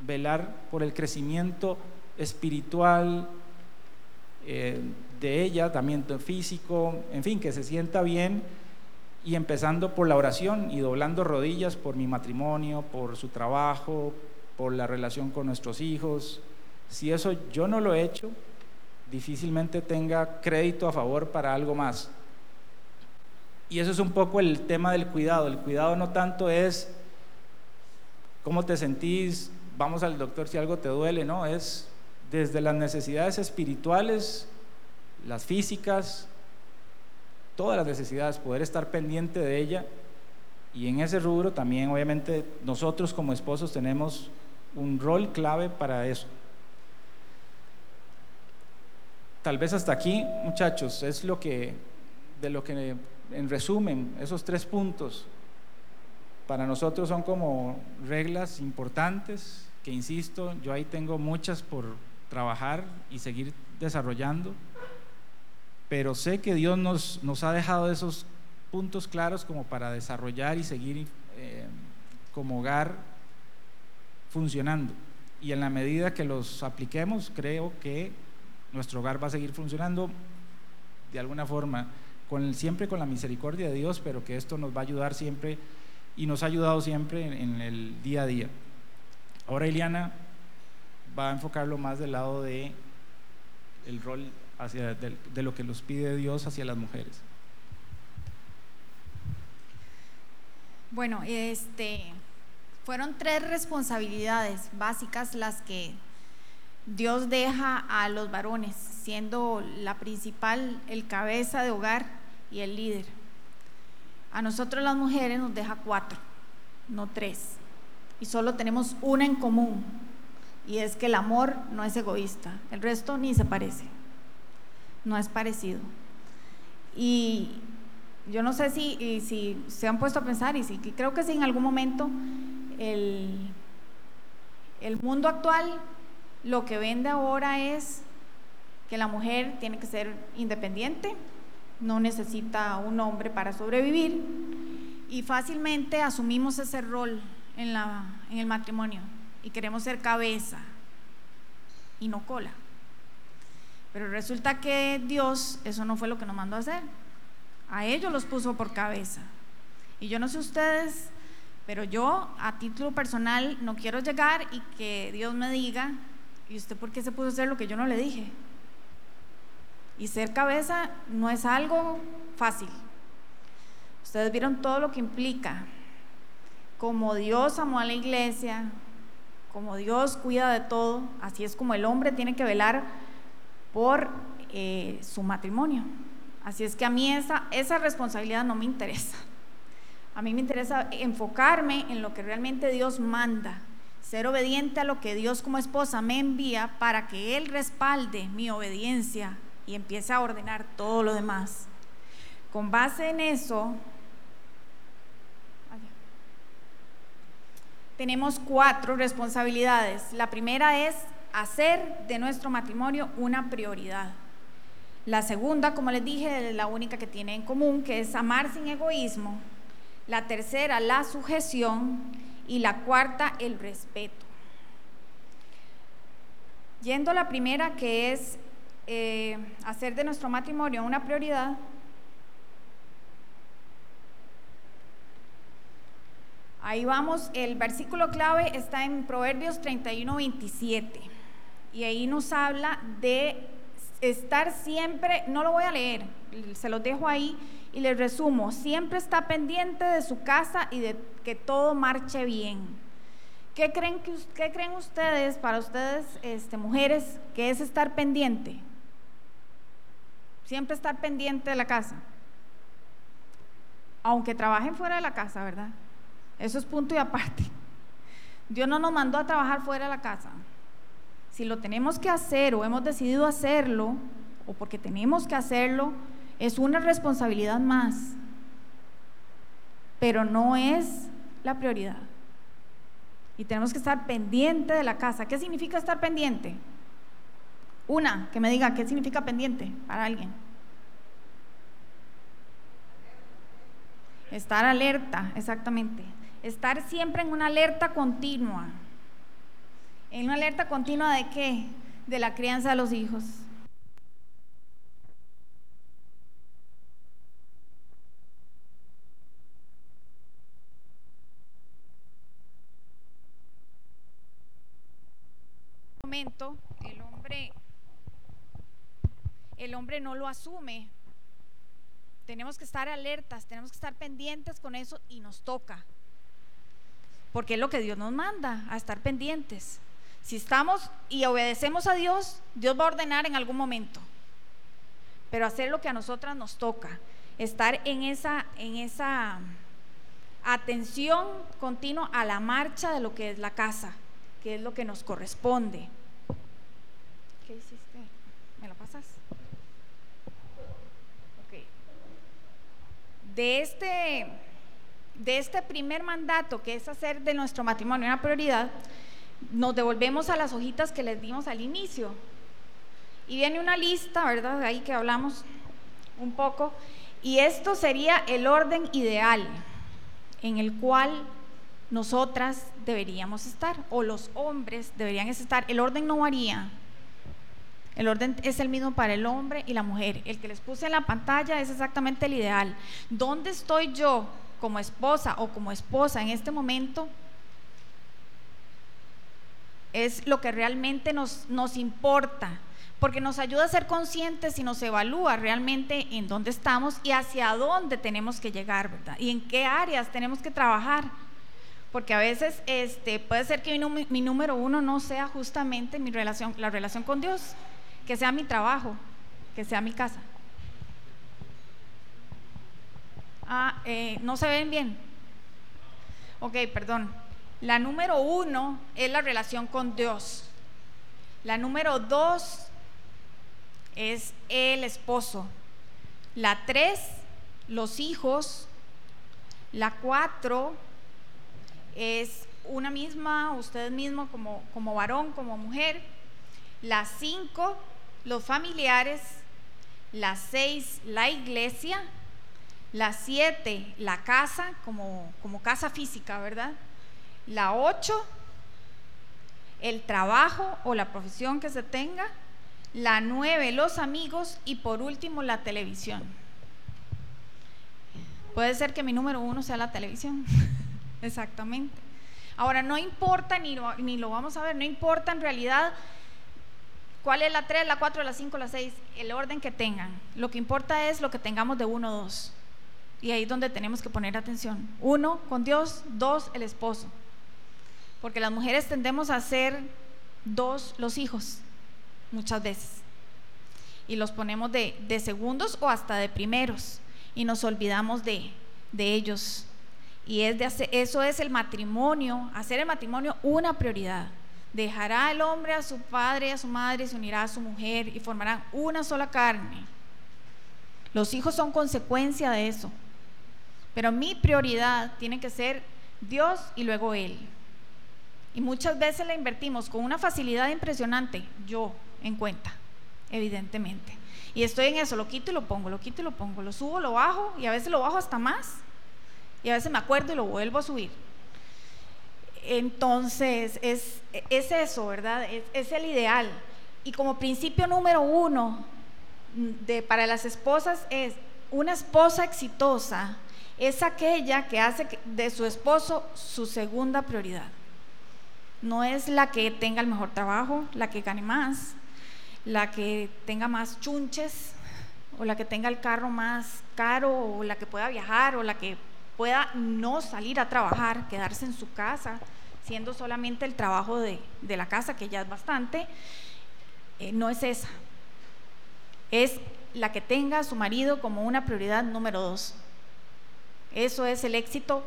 velar por el crecimiento espiritual eh, de ella, también físico, en fin, que se sienta bien y empezando por la oración y doblando rodillas por mi matrimonio, por su trabajo, por la relación con nuestros hijos. Si eso yo no lo he hecho, difícilmente tenga crédito a favor para algo más. Y eso es un poco el tema del cuidado. El cuidado no tanto es cómo te sentís, vamos al doctor si algo te duele, no, es desde las necesidades espirituales, las físicas, todas las necesidades, poder estar pendiente de ella. Y en ese rubro también, obviamente, nosotros como esposos tenemos un rol clave para eso. Tal vez hasta aquí, muchachos, es lo que, de lo que, en resumen, esos tres puntos, para nosotros son como reglas importantes, que insisto, yo ahí tengo muchas por, trabajar y seguir desarrollando, pero sé que Dios nos, ha dejado esos puntos claros como para desarrollar y seguir eh, como hogar funcionando. Y en la medida que los apliquemos, creo que nuestro hogar va a seguir funcionando de alguna forma, con siempre con la misericordia de Dios, pero que esto nos va a ayudar siempre y nos ha ayudado siempre en, el día a día. Ahora, Eliana, va a enfocarlo más del lado de el rol hacia, de, lo que nos pide Dios hacia las mujeres. Bueno, este, fueron tres responsabilidades básicas las que Dios deja a los varones, siendo la principal el cabeza de hogar y el líder. A nosotros las mujeres nos deja cuatro, no tres. Y solo tenemos una en común, y es que el amor no es egoísta, el resto ni se parece, no es parecido. Y yo no sé si, si se han puesto a pensar, y si creo que si en algún momento el, el mundo actual lo que vende ahora es que la mujer tiene que ser independiente, no necesita un hombre para sobrevivir y fácilmente asumimos ese rol en, el matrimonio y queremos ser cabeza y no cola. Pero resulta que Dios eso no fue lo que nos mandó hacer. A ellos los puso por cabeza. Y yo no sé ustedes, pero yo a título personal no quiero llegar y que Dios me diga, ¿y usted por qué se puso a hacer lo que yo no le dije? Y ser cabeza no es algo fácil. Ustedes vieron todo lo que implica. Como Dios amó a la iglesia, como Dios cuida de todo, así es como el hombre tiene que velar por eh, su matrimonio. Así es que a mí esa, esa responsabilidad no me interesa. A mí me interesa enfocarme en lo que realmente Dios manda, ser obediente a lo que Dios como esposa me envía para que Él respalde mi obediencia y empiece a ordenar todo lo demás. Con base en eso, tenemos cuatro responsabilidades. La primera es hacer de nuestro matrimonio una prioridad. La segunda, como les dije, es la única que tiene en común, que es amar sin egoísmo. La tercera, la sujeción. Y la cuarta, el respeto. Yendo a la primera, que es eh, hacer de nuestro matrimonio una prioridad, Ahí vamos, el versículo clave está en Proverbios 31, 27. Y ahí nos habla de estar siempre, no lo voy a leer, se lo dejo ahí y les resumo, siempre está pendiente de su casa y de que todo marche bien. ¿Qué creen, que, creen ustedes, para ustedes, este, mujeres, que es estar pendiente? Siempre estar pendiente de la casa. Aunque trabajen fuera de la casa, ¿verdad? Eso es punto y aparte. Dios no nos mandó a trabajar fuera de la casa si lo tenemos que hacer o hemos decidido hacerlo, o porque tenemos que hacerlo, es una responsabilidad más, pero no es la prioridad. Y tenemos que estar pendiente de la casa. ¿Qué significa estar pendiente? Una, que me diga, ¿qué significa pendiente para alguien? Estar alerta, exactamente. Estar siempre en una alerta continua. En una alerta continua de qué? De la crianza de los hijos. El hombre el hombre no lo asume. Tenemos que estar alertas, tenemos que estar pendientes con eso y nos toca. Porque es lo que Dios nos manda, a estar pendientes. Si estamos y obedecemos a Dios, Dios va a ordenar en algún momento. Pero hacer lo que a nosotras nos toca, estar en esa, en esa atención continua a la marcha de lo que es la casa, que es lo que nos corresponde. ¿Qué hiciste? ¿Me lo pasas? Ok. De este, de este primer mandato, que es hacer de nuestro matrimonio una prioridad, nos devolvemos a las hojitas que les dimos al inicio. Y viene una lista, ¿verdad? De ahí que hablamos un poco. Y esto sería el orden ideal en el cual nosotras deberíamos estar, o los hombres deberían estar. El orden no varía. El orden es el mismo para el hombre y la mujer. El que les puse en la pantalla es exactamente el ideal. ¿Dónde estoy yo como esposa o como esposa en este momento? es lo que realmente nos, nos importa, porque nos ayuda a ser conscientes y nos evalúa realmente en dónde estamos y hacia dónde tenemos que llegar, ¿verdad? Y en qué áreas tenemos que trabajar. Porque a veces este, puede ser que mi, mi número uno no sea justamente mi relación, la relación con Dios, que sea mi trabajo, que sea mi casa. Ah, eh, no se ven bien. Ok, perdón. La número uno es la relación con Dios. La número dos es el esposo. La tres, los hijos. La cuatro es una misma, usted mismo como, como varón, como mujer. Las cinco, los familiares, las seis, la iglesia, las siete, la casa, como, como casa física, ¿verdad? La ocho, el trabajo o la profesión que se tenga, la nueve, los amigos y por último la televisión. Puede ser que mi número uno sea la televisión, exactamente. Ahora, no importa, ni ni lo vamos a ver, no importa en realidad cuál es la 3, la 4, la 5, la 6, el orden que tengan. Lo que importa es lo que tengamos de uno o dos. Y ahí es donde tenemos que poner atención. Uno, con Dios, dos, el esposo. Porque las mujeres tendemos a ser dos los hijos, muchas veces. Y los ponemos de, de segundos o hasta de primeros. Y nos olvidamos de, de ellos. Y es de eso es el matrimonio, hacer el matrimonio una prioridad. Dejará el hombre a su padre y a su madre, se unirá a su mujer y formarán una sola carne. Los hijos son consecuencia de eso. Pero mi prioridad tiene que ser Dios y luego Él. Y muchas veces la invertimos con una facilidad impresionante, yo en cuenta, evidentemente. Y estoy en eso, lo quito y lo pongo, lo quito y lo pongo, lo subo, lo bajo y a veces lo bajo hasta más. Y a veces me acuerdo y lo vuelvo a subir. Entonces, es, es eso, ¿verdad? Es, es, el ideal. Y como principio número uno de, para las esposas es una esposa exitosa es aquella que hace de su esposo su segunda prioridad. No es la que tenga el mejor trabajo, la que gane más, la que tenga más chunches, o la que tenga el carro más caro, o la que pueda viajar, o la que pueda no salir a trabajar, quedarse en su casa, siendo solamente el trabajo de, la casa, que ya es bastante, eh, no es esa. Es la que tenga a su marido como una prioridad número dos. Eso es el éxito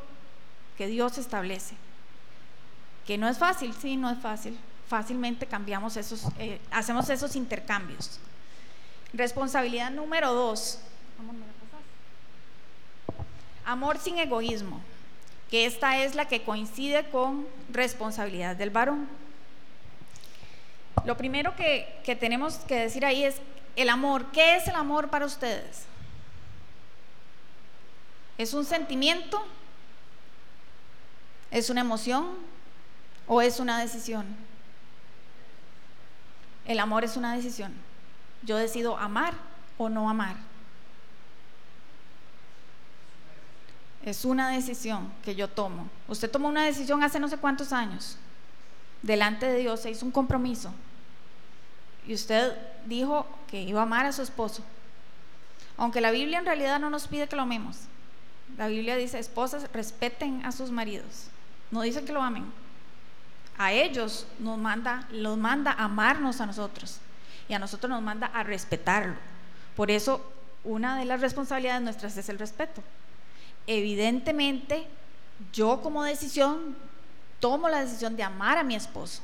que Dios establece. Que no es fácil, sí, no es fácil. Fácilmente cambiamos esos, eh, hacemos esos intercambios. Responsabilidad número dos. Amor sin egoísmo, que esta es la que coincide con responsabilidad del varón. Lo primero que, que tenemos que decir ahí es el amor. ¿Qué es el amor para ustedes? ¿Es un sentimiento? ¿Es una emoción? ¿O es una decisión? El amor es una decisión. Yo decido amar o no amar. Es una decisión que yo tomo. Usted tomó una decisión hace no sé cuántos años. Delante de Dios se hizo un compromiso. Y usted dijo que iba a amar a su esposo. Aunque la Biblia en realidad no nos pide que lo amemos. La Biblia dice, esposas, respeten a sus maridos. No dice que lo amen. A ellos nos manda, los manda a amarnos a nosotros. Y a nosotros nos manda a respetarlo. Por eso, una de las responsabilidades nuestras es el respeto. Evidentemente, yo como decisión tomo la decisión de amar a mi esposo.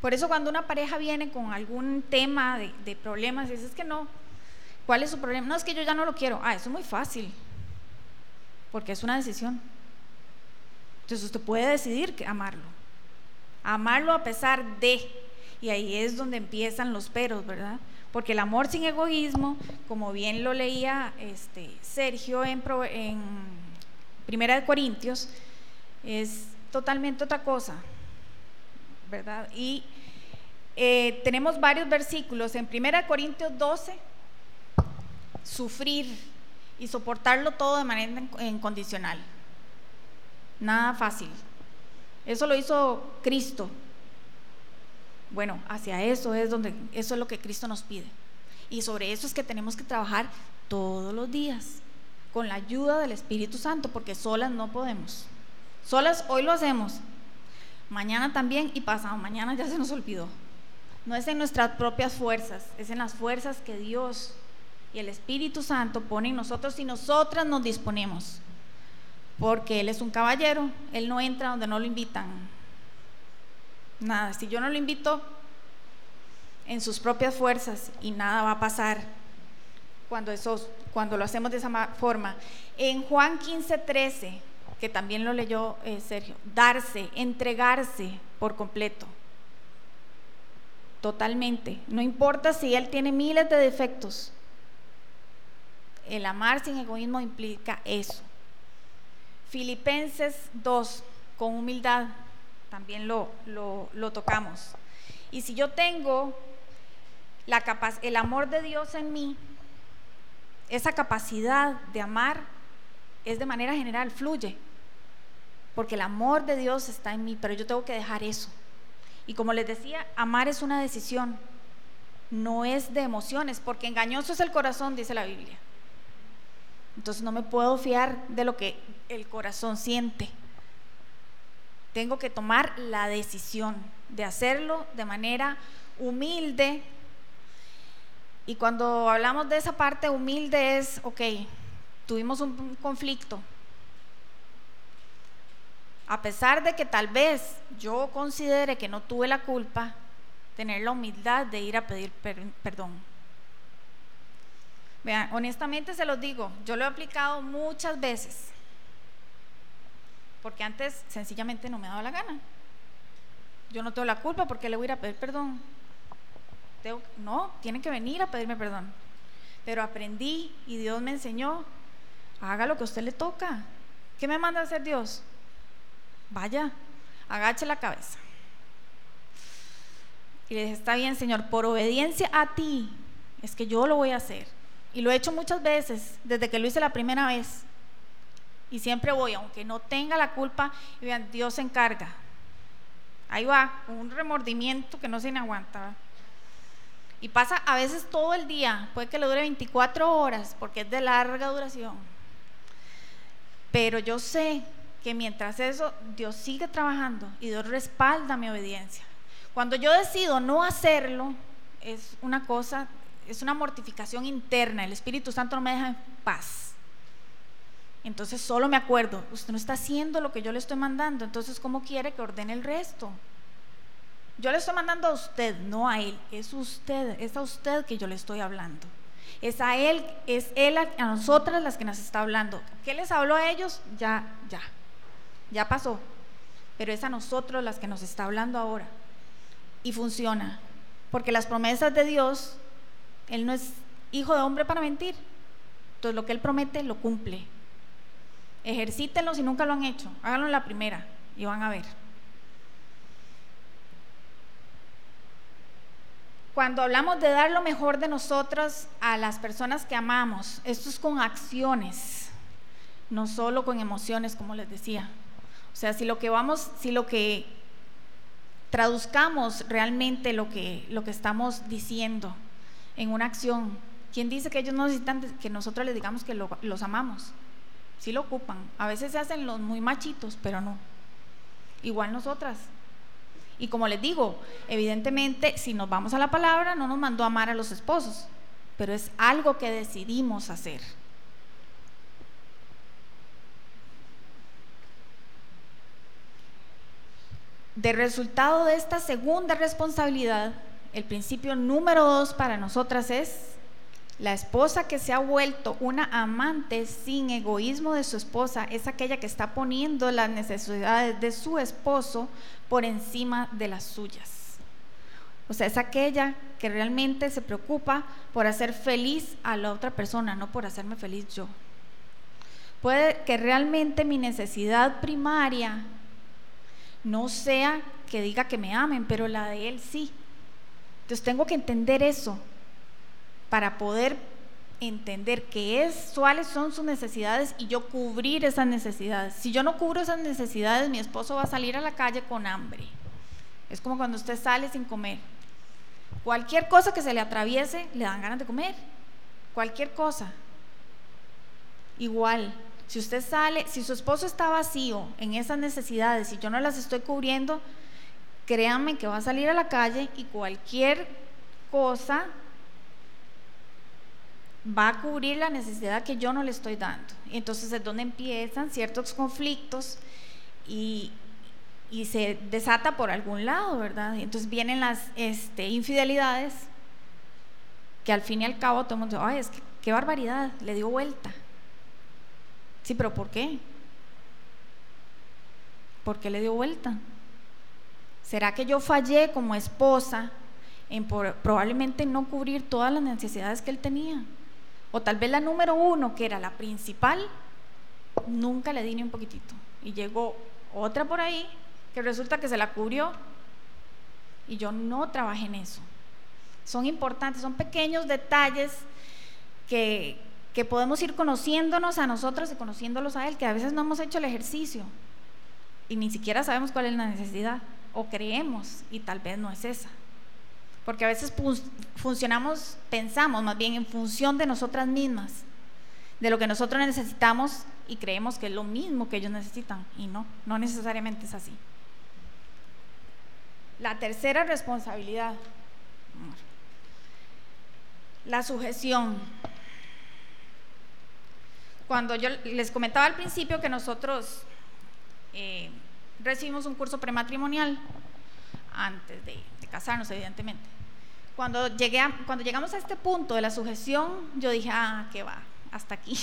Por eso cuando una pareja viene con algún tema de, problemas, dices que no, ¿cuál es su problema? No, es que yo ya no lo quiero. Ah, eso es muy fácil porque es una decisión. Entonces usted puede decidir que amarlo. Amarlo a pesar de, y ahí es donde empiezan los peros, ¿verdad? Porque el amor sin egoísmo, como bien lo leía este, Sergio en, en Primera de Corintios, es totalmente otra cosa, ¿verdad? Y eh, tenemos varios versículos. En Primera de Corintios 12, sufrir y soportarlo todo de manera incondicional. Nada fácil. Eso lo hizo Cristo. Bueno, hacia eso es donde eso es lo que Cristo nos pide. Y sobre eso es que tenemos que trabajar todos los días con la ayuda del Espíritu Santo, porque solas no podemos. Solas hoy lo hacemos. Mañana también y pasado mañana ya se nos olvidó. No es en nuestras propias fuerzas, es en las fuerzas que Dios y el Espíritu Santo pone en nosotros y nosotras nos disponemos. Porque Él es un caballero, Él no entra donde no lo invitan. Nada, si yo no lo invito en sus propias fuerzas y nada va a pasar cuando, eso, cuando lo hacemos de esa forma. En Juan 15, 13, que también lo leyó eh, Sergio, darse, entregarse por completo. totalmente. No importa si él tiene miles de defectos. El amar sin egoísmo implica eso. Filipenses 2, con humildad, también lo, lo, tocamos. Y si yo tengo la el amor de Dios en mí, esa capacidad de amar es de manera general, fluye. Porque el amor de Dios está en mí, pero yo tengo que dejar eso. Y como les decía, amar es una decisión, no es de emociones, porque engañoso es el corazón, dice la Biblia. Entonces no me puedo fiar de lo que el corazón siente. Tengo que tomar la decisión de hacerlo de manera humilde. Y cuando hablamos de esa parte humilde es, ok, tuvimos un conflicto. A pesar de que tal vez yo considere que no tuve la culpa, tener la humildad de ir a pedir perdón. Vean, honestamente se los digo, yo lo he aplicado muchas veces, porque antes sencillamente no me daba la gana. Yo no tengo la culpa porque le voy a ir a pedir perdón. no, tienen que venir a pedirme perdón. Pero aprendí y Dios me enseñó, haga lo que a usted le toca. ¿Qué me manda a hacer Dios? Vaya, agache la cabeza. Y le dije, está bien, Señor, por obediencia a ti, es que yo lo voy a hacer. Y lo he hecho muchas veces, desde que lo hice la primera vez. Y siempre voy, aunque no tenga la culpa, y vean, Dios se encarga. Ahí va, un remordimiento que no se aguanta. Y pasa a veces todo el día, puede que le dure 24 horas, porque es de larga duración. Pero yo sé que mientras eso, Dios sigue trabajando y Dios respalda mi obediencia. Cuando yo decido no hacerlo, es una cosa es una mortificación interna, el Espíritu Santo no me deja en paz. Entonces solo me acuerdo, usted no está haciendo lo que yo le estoy mandando, entonces ¿cómo quiere que ordene el resto? Yo le estoy mandando a usted, no a él, es usted, es a usted que yo le estoy hablando. Es a él, es él a, a nosotras las que nos está hablando. ¿Qué les habló a ellos? Ya, ya, ya pasó. Pero es a nosotros las que nos está hablando ahora. Y funciona. Porque las promesas de Dios él no es hijo de hombre para mentir. Entonces lo que Él promete lo cumple. Ejercítenlo si nunca lo han hecho. Háganlo en la primera y van a ver. Cuando hablamos de dar lo mejor de nosotros a las personas que amamos, esto es con acciones, no solo con emociones, como les decía. O sea, si lo que vamos, si lo que traduzcamos realmente lo que, lo que estamos diciendo, en una acción. ¿Quién dice que ellos no necesitan que nosotros les digamos que los amamos? Sí lo ocupan. A veces se hacen los muy machitos, pero no. Igual nosotras. Y como les digo, evidentemente, si nos vamos a la palabra, no nos mandó a amar a los esposos, pero es algo que decidimos hacer. De resultado de esta segunda responsabilidad, el principio número dos para nosotras es la esposa que se ha vuelto una amante sin egoísmo de su esposa es aquella que está poniendo las necesidades de su esposo por encima de las suyas. O sea, es aquella que realmente se preocupa por hacer feliz a la otra persona, no por hacerme feliz yo. Puede que realmente mi necesidad primaria no sea que diga que me amen, pero la de él sí. Entonces tengo que entender eso para poder entender qué es, cuáles son sus necesidades y yo cubrir esas necesidades. Si yo no cubro esas necesidades, mi esposo va a salir a la calle con hambre. Es como cuando usted sale sin comer. Cualquier cosa que se le atraviese, le dan ganas de comer. Cualquier cosa. Igual, si usted sale, si su esposo está vacío en esas necesidades y yo no las estoy cubriendo, créanme que va a salir a la calle y cualquier cosa va a cubrir la necesidad que yo no le estoy dando. Entonces es donde empiezan ciertos conflictos y, se desata por algún lado, ¿verdad? Entonces vienen las este, infidelidades que al fin y al cabo todo el mundo ay, es que qué barbaridad, le dio vuelta. Sí, pero ¿por qué? ¿Por qué le dio vuelta? ¿Será que yo fallé como esposa en probablemente no cubrir todas las necesidades que él tenía. O tal vez la número uno, que era la principal, nunca le di ni un poquitito. Y llegó otra por ahí que resulta que se la cubrió y yo no trabajé en eso. Son importantes, son pequeños detalles que, que podemos ir conociéndonos a nosotros y conociéndolos a él, que a veces no hemos hecho el ejercicio y ni siquiera sabemos cuál es la necesidad o creemos y tal vez no es esa. Porque a veces funcionamos, pensamos más bien en función de nosotras mismas, de lo que nosotros necesitamos y creemos que es lo mismo que ellos necesitan y no, no necesariamente es así. La tercera responsabilidad, la sujeción. Cuando yo les comentaba al principio que nosotros eh, recibimos un curso prematrimonial antes de, casarnos, evidentemente. Cuando, llegué cuando llegamos a este punto de la sujeción, yo dije, ah, qué va, hasta aquí,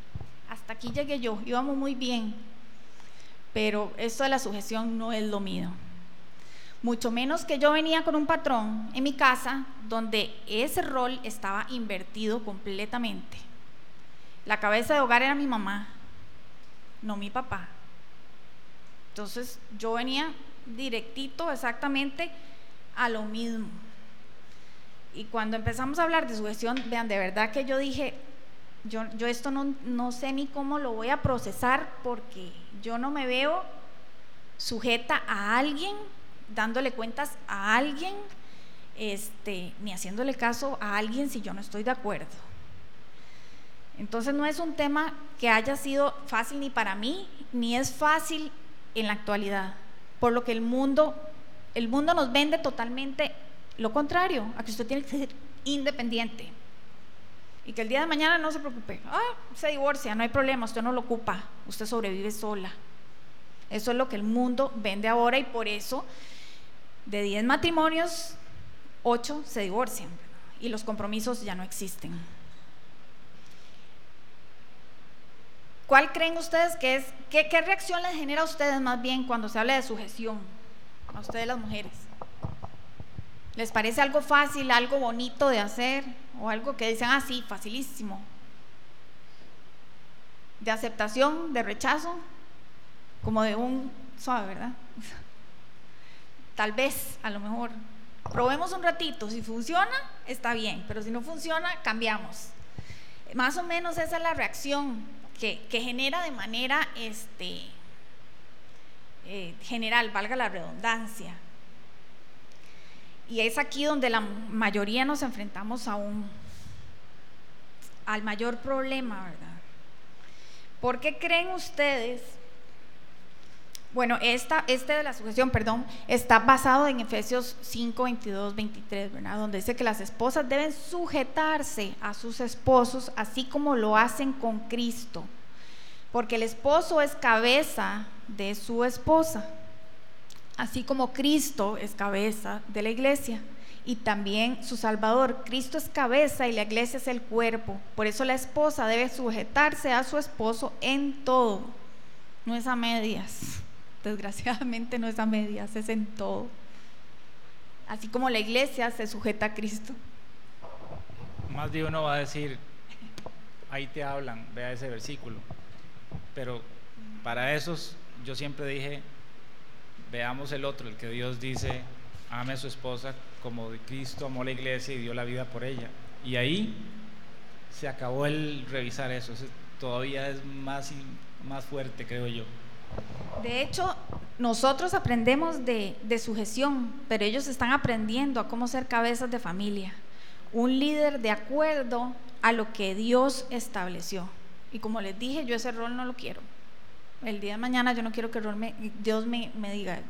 hasta aquí llegué yo, íbamos muy bien, pero esto de la sujeción no es lo mío. Mucho menos que yo venía con un patrón en mi casa donde ese rol estaba invertido completamente. La cabeza de hogar era mi mamá, no mi papá. Entonces yo venía directito exactamente a lo mismo. Y cuando empezamos a hablar de sugestión, vean, de verdad que yo dije, yo, yo esto no, no sé ni cómo lo voy a procesar porque yo no me veo sujeta a alguien, dándole cuentas a alguien, este, ni haciéndole caso a alguien si yo no estoy de acuerdo. Entonces no es un tema que haya sido fácil ni para mí, ni es fácil en la actualidad, por lo que el mundo, el mundo nos vende totalmente lo contrario, a que usted tiene que ser independiente y que el día de mañana no se preocupe, ah, se divorcia, no hay problema, usted no lo ocupa, usted sobrevive sola. Eso es lo que el mundo vende ahora y por eso de 10 matrimonios, 8 se divorcian y los compromisos ya no existen. ¿Cuál creen ustedes que es, qué, reacción les genera a ustedes más bien cuando se habla de sujeción? A ustedes las mujeres. ¿Les parece algo fácil, algo bonito de hacer? ¿O algo que dicen, ah, facilísimo? ¿De aceptación, de rechazo? Como de un suave, ¿verdad? Tal vez, a lo mejor. Probemos un ratito, si funciona, está bien, pero si no funciona, cambiamos. Más o menos esa es la reacción que, genera de manera este, eh, general, valga la redundancia. Y es aquí donde la mayoría nos enfrentamos a un, al mayor problema, ¿verdad? ¿Por qué creen ustedes bueno, esta, este de la sujeción, perdón, está basado en Efesios 5, 22, 23, ¿verdad? Donde dice que las esposas deben sujetarse a sus esposos, así como lo hacen con Cristo. Porque el esposo es cabeza de su esposa, así como Cristo es cabeza de la iglesia y también su Salvador. Cristo es cabeza y la iglesia es el cuerpo. Por eso la esposa debe sujetarse a su esposo en todo, no es a medias. Desgraciadamente no es a medias, es en todo. Así como la iglesia se sujeta a Cristo. Más de uno va a decir, ahí te hablan, vea ese versículo. Pero para esos yo siempre dije, veamos el otro, el que Dios dice, ame a su esposa como Cristo amó la iglesia y dio la vida por ella. Y ahí se acabó el revisar eso. todavía es más, más fuerte, creo yo. De hecho, nosotros aprendemos de, de sujeción, pero ellos están aprendiendo a cómo ser cabezas de familia. Un líder de acuerdo a lo que Dios estableció. Y como les dije, yo ese rol no lo quiero. El día de mañana yo no quiero que Dios me, diga,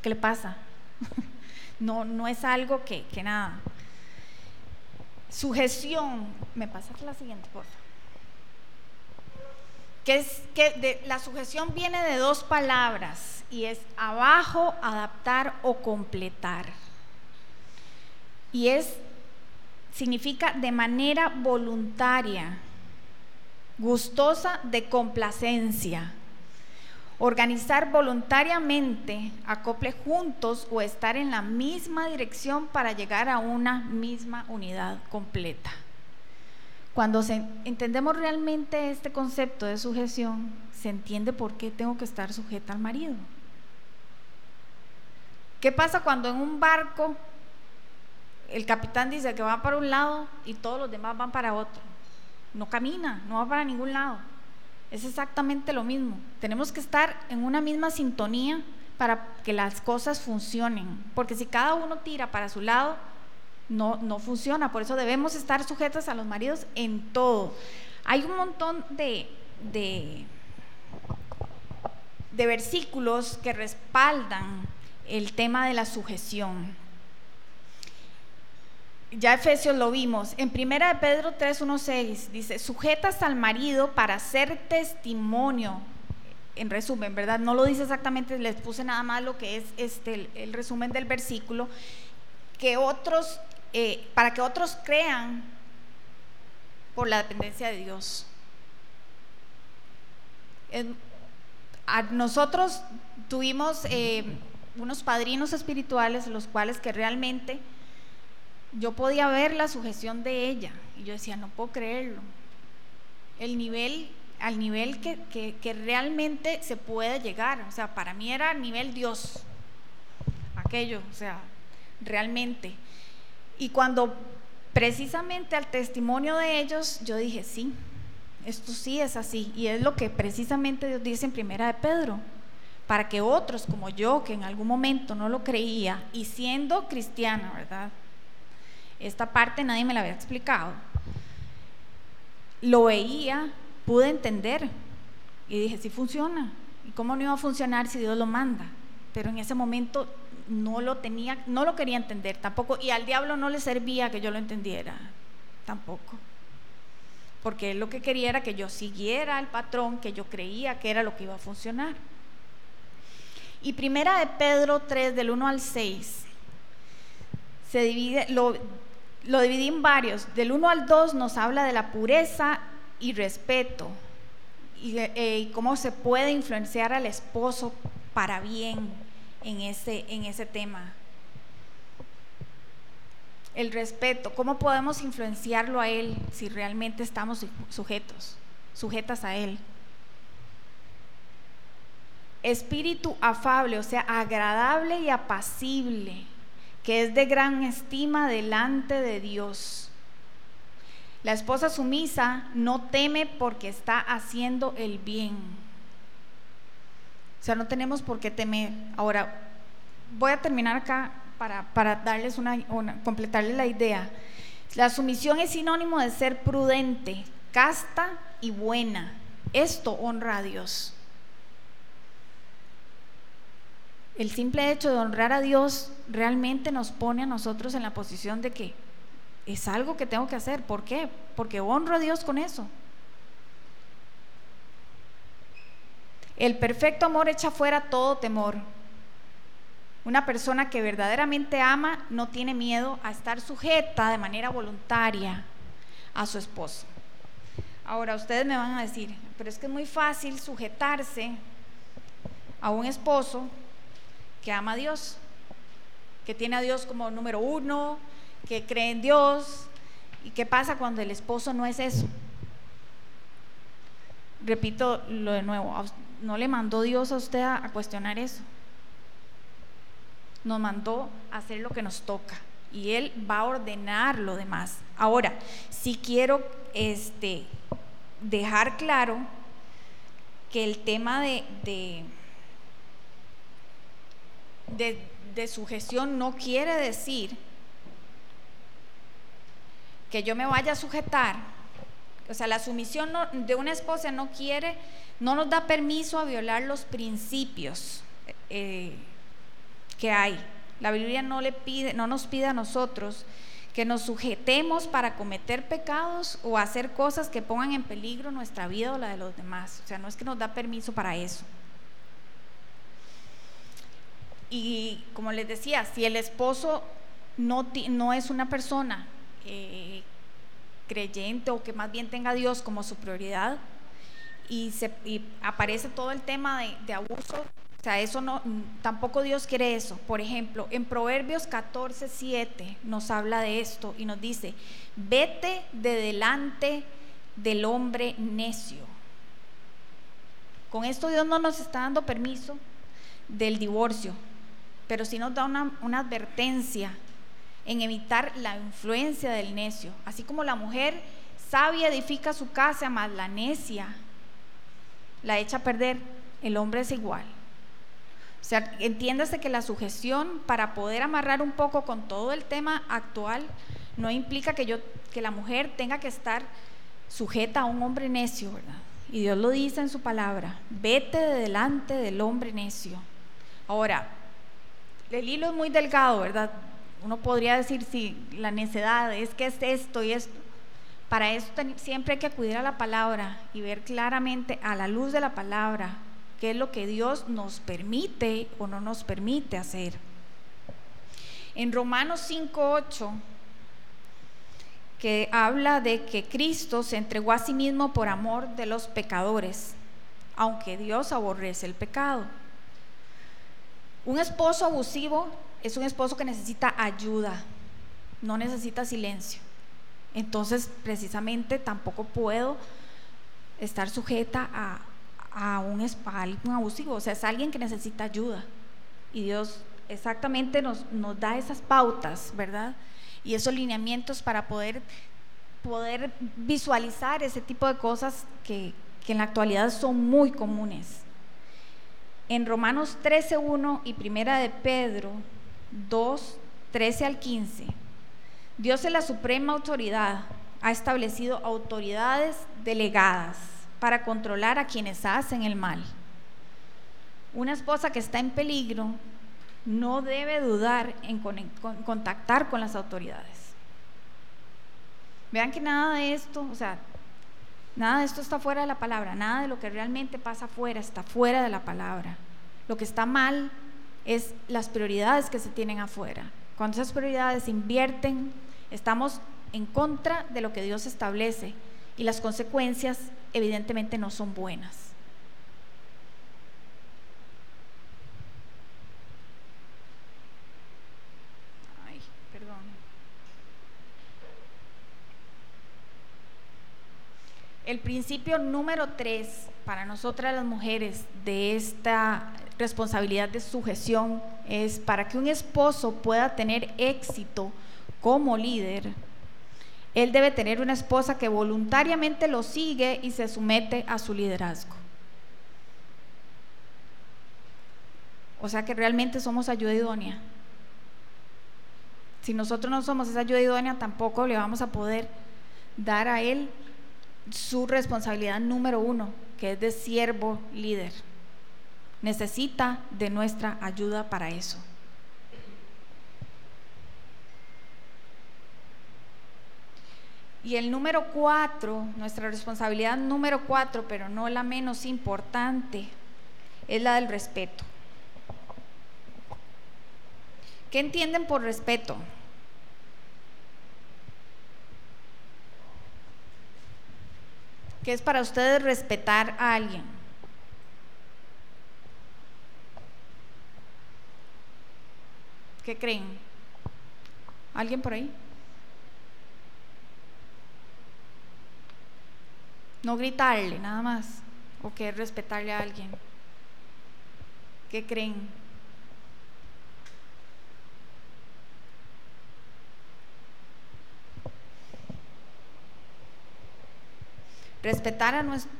¿qué le pasa? no, no es algo que, que nada. Sujeción, me pasa la siguiente, por favor que es que de, la sujeción viene de dos palabras y es abajo, adaptar o completar. Y es significa de manera voluntaria, gustosa de complacencia. Organizar voluntariamente, acople juntos o estar en la misma dirección para llegar a una misma unidad completa. Cuando entendemos realmente este concepto de sujeción, se entiende por qué tengo que estar sujeta al marido. ¿Qué pasa cuando en un barco el capitán dice que va para un lado y todos los demás van para otro? No camina, no va para ningún lado. Es exactamente lo mismo. Tenemos que estar en una misma sintonía para que las cosas funcionen. Porque si cada uno tira para su lado, no, no funciona. Por eso debemos estar sujetos a los maridos en todo. Hay un montón de, de versículos que respaldan el tema de la sujeción. Ya Efesios lo vimos. En primera de Pedro 3:16 dice, "Sujetas al marido para ser testimonio." En resumen, ¿verdad? No lo dice exactamente, les puse nada más lo que es este el, resumen del versículo que otros eh, para que otros crean por la dependencia de Dios. a nosotros tuvimos eh, unos padrinos espirituales, los cuales que realmente yo podía ver la sujeción de ella y yo decía, no puedo creerlo. El nivel, al nivel que, que, realmente se puede llegar, o sea, para mí era nivel Dios, aquello, o sea, realmente. Y cuando precisamente al testimonio de ellos, yo dije, sí, esto sí es así, y es lo que precisamente Dios dice en primera de Pedro para que otros como yo, que en algún momento no lo creía, y siendo cristiana, ¿verdad? Esta parte nadie me la había explicado. Lo veía, pude entender y dije, sí funciona. ¿Y cómo no iba a funcionar si Dios lo manda? Pero en ese momento no lo tenía, no lo quería entender tampoco, y al diablo no le servía que yo lo entendiera, tampoco. Porque él lo que quería era que yo siguiera el patrón que yo creía que era lo que iba a funcionar. Y primera de Pedro 3, del 1 al 6, se divide, lo, lo dividí en varios. Del 1 al 2 nos habla de la pureza y respeto eh, y, cómo se puede influenciar al esposo para bien en ese, en ese tema. El respeto, cómo podemos influenciarlo a él si realmente estamos sujetos, sujetas a él espíritu afable, o sea, agradable y apacible, que es de gran estima delante de Dios. La esposa sumisa no teme porque está haciendo el bien. O sea, no tenemos por qué temer. Ahora, voy a terminar acá para, darles una, completarles la idea. La sumisión es sinónimo de ser prudente, casta y buena. Esto honra a Dios. El simple hecho de honrar a Dios realmente nos pone a nosotros en la posición de que es algo que tengo que hacer. ¿Por qué? Porque honro a Dios con eso. El perfecto amor echa fuera todo temor. Una persona que verdaderamente ama no tiene miedo a estar sujeta de manera voluntaria a su esposo. Ahora ustedes me van a decir, pero es que es muy fácil sujetarse a un esposo que ama a Dios, que tiene a Dios como número uno, que cree en Dios. ¿Y qué pasa cuando el esposo no es eso? Repito lo de nuevo, no le mandó Dios a usted a, cuestionar eso. Nos mandó a hacer lo que nos toca y Él va a ordenar lo demás. Ahora, si quiero este, dejar claro que el tema de de, sujeción no quiere decir que yo me vaya a sujetar. O sea, la sumisión de una esposa no quiere, no nos da permiso a violar los principios eh, que hay. La Biblia no le pide, no nos pide a nosotros que nos sujetemos para cometer pecados o hacer cosas que pongan en peligro nuestra vida o la de los demás. O sea, no es que nos da permiso para eso. Y como les decía, si el esposo no, es una persona eh, creyente o que más bien tenga a Dios como su prioridad y, aparece todo el tema de, de abuso. O sea, eso no, tampoco Dios quiere eso. Por ejemplo, en Proverbios 14, 7 nos habla de esto y nos dice, vete de delante del hombre necio. Con esto Dios no nos está dando permiso del divorcio, pero sí nos da una, una advertencia en evitar la influencia del necio. Así como la mujer sabia edifica su casa, más la necia la echa a perder, el hombre es igual. O sea, entiéndase que la sujeción para poder amarrar un poco con todo el tema actual no implica que yo que la mujer tenga que estar sujeta a un hombre necio, ¿verdad? Y Dios lo dice en su palabra, vete de delante del hombre necio. Ahora, el hilo es muy delgado, ¿verdad? Uno podría decir, si la necedad es que es esto y esto. Para eso siempre hay que acudir a la palabra y ver claramente a la luz de la palabra qué es lo que Dios nos permite o no nos permite hacer. En Romanos 5.8, que habla de que Cristo se entregó a sí mismo por amor de los pecadores, aunque Dios aborrece el pecado. Un esposo abusivo es un esposo que necesita ayuda, no necesita silencio. Entonces, precisamente tampoco puedo estar sujeta a, un, a abusivo, o sea, es alguien que necesita ayuda. Y Dios exactamente nos, nos da esas pautas, ¿verdad? Y esos lineamientos para poder, poder visualizar ese tipo de cosas que, que en la actualidad son muy comunes. En Romanos 13.1 y Primera de Pedro 2, 13 al 15, Dios es la suprema autoridad, ha establecido autoridades delegadas para controlar a quienes hacen el mal. Una esposa que está en peligro no debe dudar en contactar con las autoridades. Vean que nada de esto, o sea, nada de esto está fuera de la palabra, nada de lo que realmente pasa afuera está fuera de la palabra. Lo que está mal es las prioridades que se tienen afuera. Cuando esas prioridades invierten, estamos en contra de lo que Dios establece y las consecuencias evidentemente no son buenas. Ay, perdón. El principio número tres para nosotras las mujeres de esta responsabilidad de sujeción es para que un esposo pueda tener éxito como líder, él debe tener una esposa que voluntariamente lo sigue y se somete a su liderazgo. O sea que realmente somos ayuda idónea. Si nosotros no somos esa ayuda idónea, tampoco le vamos a poder dar a él su responsabilidad número uno, que es de siervo líder necesita de nuestra ayuda para eso. Y el número cuatro, nuestra responsabilidad número cuatro, pero no la menos importante, es la del respeto. ¿Qué entienden por respeto? ¿Qué es para ustedes respetar a alguien? ¿Qué creen? ¿Alguien por ahí? No gritarle nada más, o que respetarle a alguien. ¿Qué creen? Respetar a nuestro...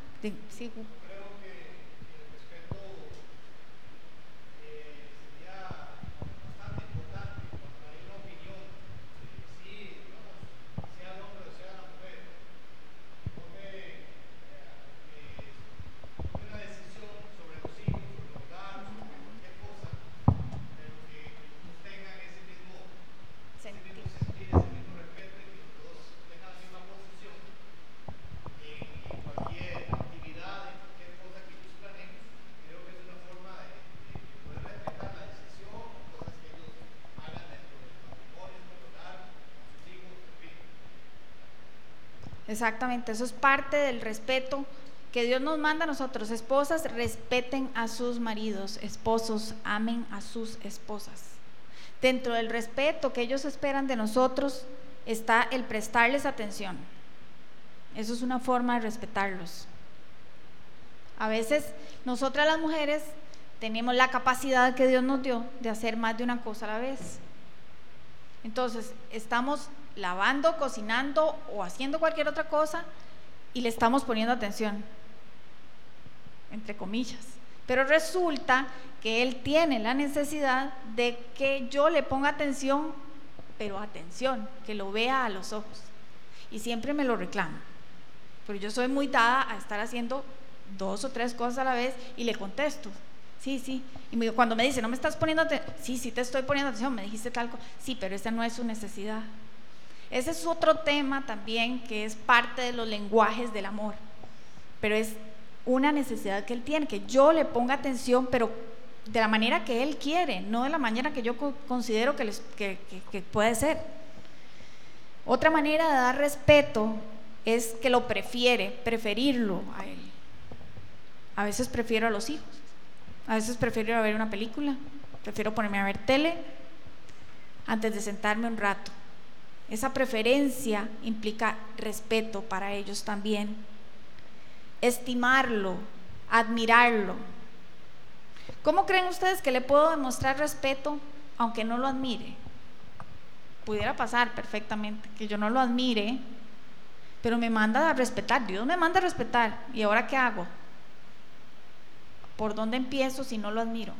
Exactamente, eso es parte del respeto que Dios nos manda a nosotros, esposas, respeten a sus maridos, esposos, amen a sus esposas. Dentro del respeto que ellos esperan de nosotros está el prestarles atención. Eso es una forma de respetarlos. A veces nosotras las mujeres tenemos la capacidad que Dios nos dio de hacer más de una cosa a la vez. Entonces, estamos lavando, cocinando o haciendo cualquier otra cosa y le estamos poniendo atención, entre comillas. Pero resulta que Él tiene la necesidad de que yo le ponga atención, pero atención, que lo vea a los ojos. Y siempre me lo reclama. Pero yo soy muy dada a estar haciendo dos o tres cosas a la vez y le contesto. Sí, sí. Y cuando me dice, no me estás poniendo atención, sí, sí te estoy poniendo atención, me dijiste tal cosa. Sí, pero esa no es su necesidad. Ese es otro tema también que es parte de los lenguajes del amor. Pero es una necesidad que él tiene, que yo le ponga atención, pero de la manera que él quiere, no de la manera que yo considero que, puede ser. Otra manera de dar respeto es que lo prefiere, preferirlo a él. A veces prefiero a los hijos. A veces prefiero ver una película, prefiero ponerme a ver tele antes de sentarme un rato. Esa preferencia implica respeto para ellos también. Estimarlo, admirarlo. ¿Cómo creen ustedes que le puedo demostrar respeto aunque no lo admire? Pudiera pasar perfectamente que yo no lo admire, pero me manda a respetar. Dios me manda a respetar. ¿Y ahora qué hago? ¿Por dónde empiezo si no lo admiro?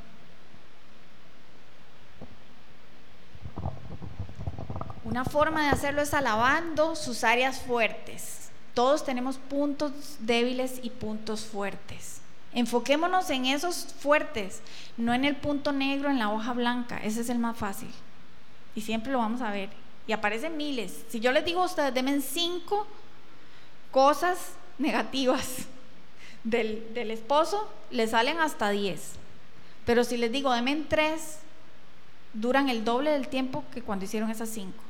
Una forma de hacerlo es alabando sus áreas fuertes. Todos tenemos puntos débiles y puntos fuertes. Enfoquémonos en esos fuertes, no en el punto negro en la hoja blanca. Ese es el más fácil. Y siempre lo vamos a ver. Y aparecen miles. Si yo les digo a ustedes, denme cinco cosas negativas del, esposo, le salen hasta 10. Pero si les digo, denme tres, duran el doble del tiempo que cuando hicieron esas cinco.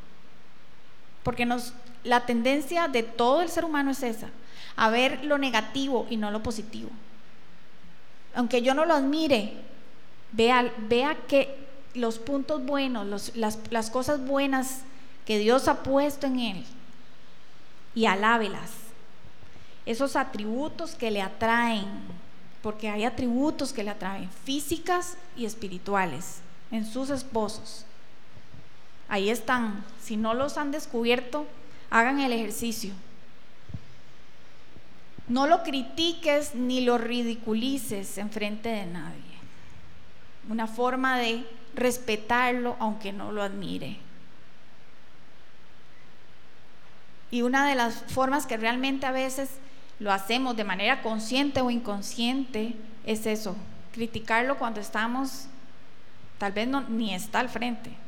Porque nos, la tendencia de todo el ser humano es esa, a ver lo negativo y no lo positivo. Aunque yo no lo admire, vea, vea que los puntos buenos, las, las cosas buenas que Dios ha puesto en él y alábelas esos atributos que le atraen, porque hay atributos que le atraen, físicas y espirituales, en sus esposos. Ahí están. Si no los han descubierto, hagan el ejercicio. No lo critiques ni lo ridiculices en frente de nadie. Una forma de respetarlo aunque no lo admire. Y una de las formas que realmente a veces lo hacemos de manera consciente o inconsciente, es eso, criticarlo cuando estamos, tal vez no, ni está al frente.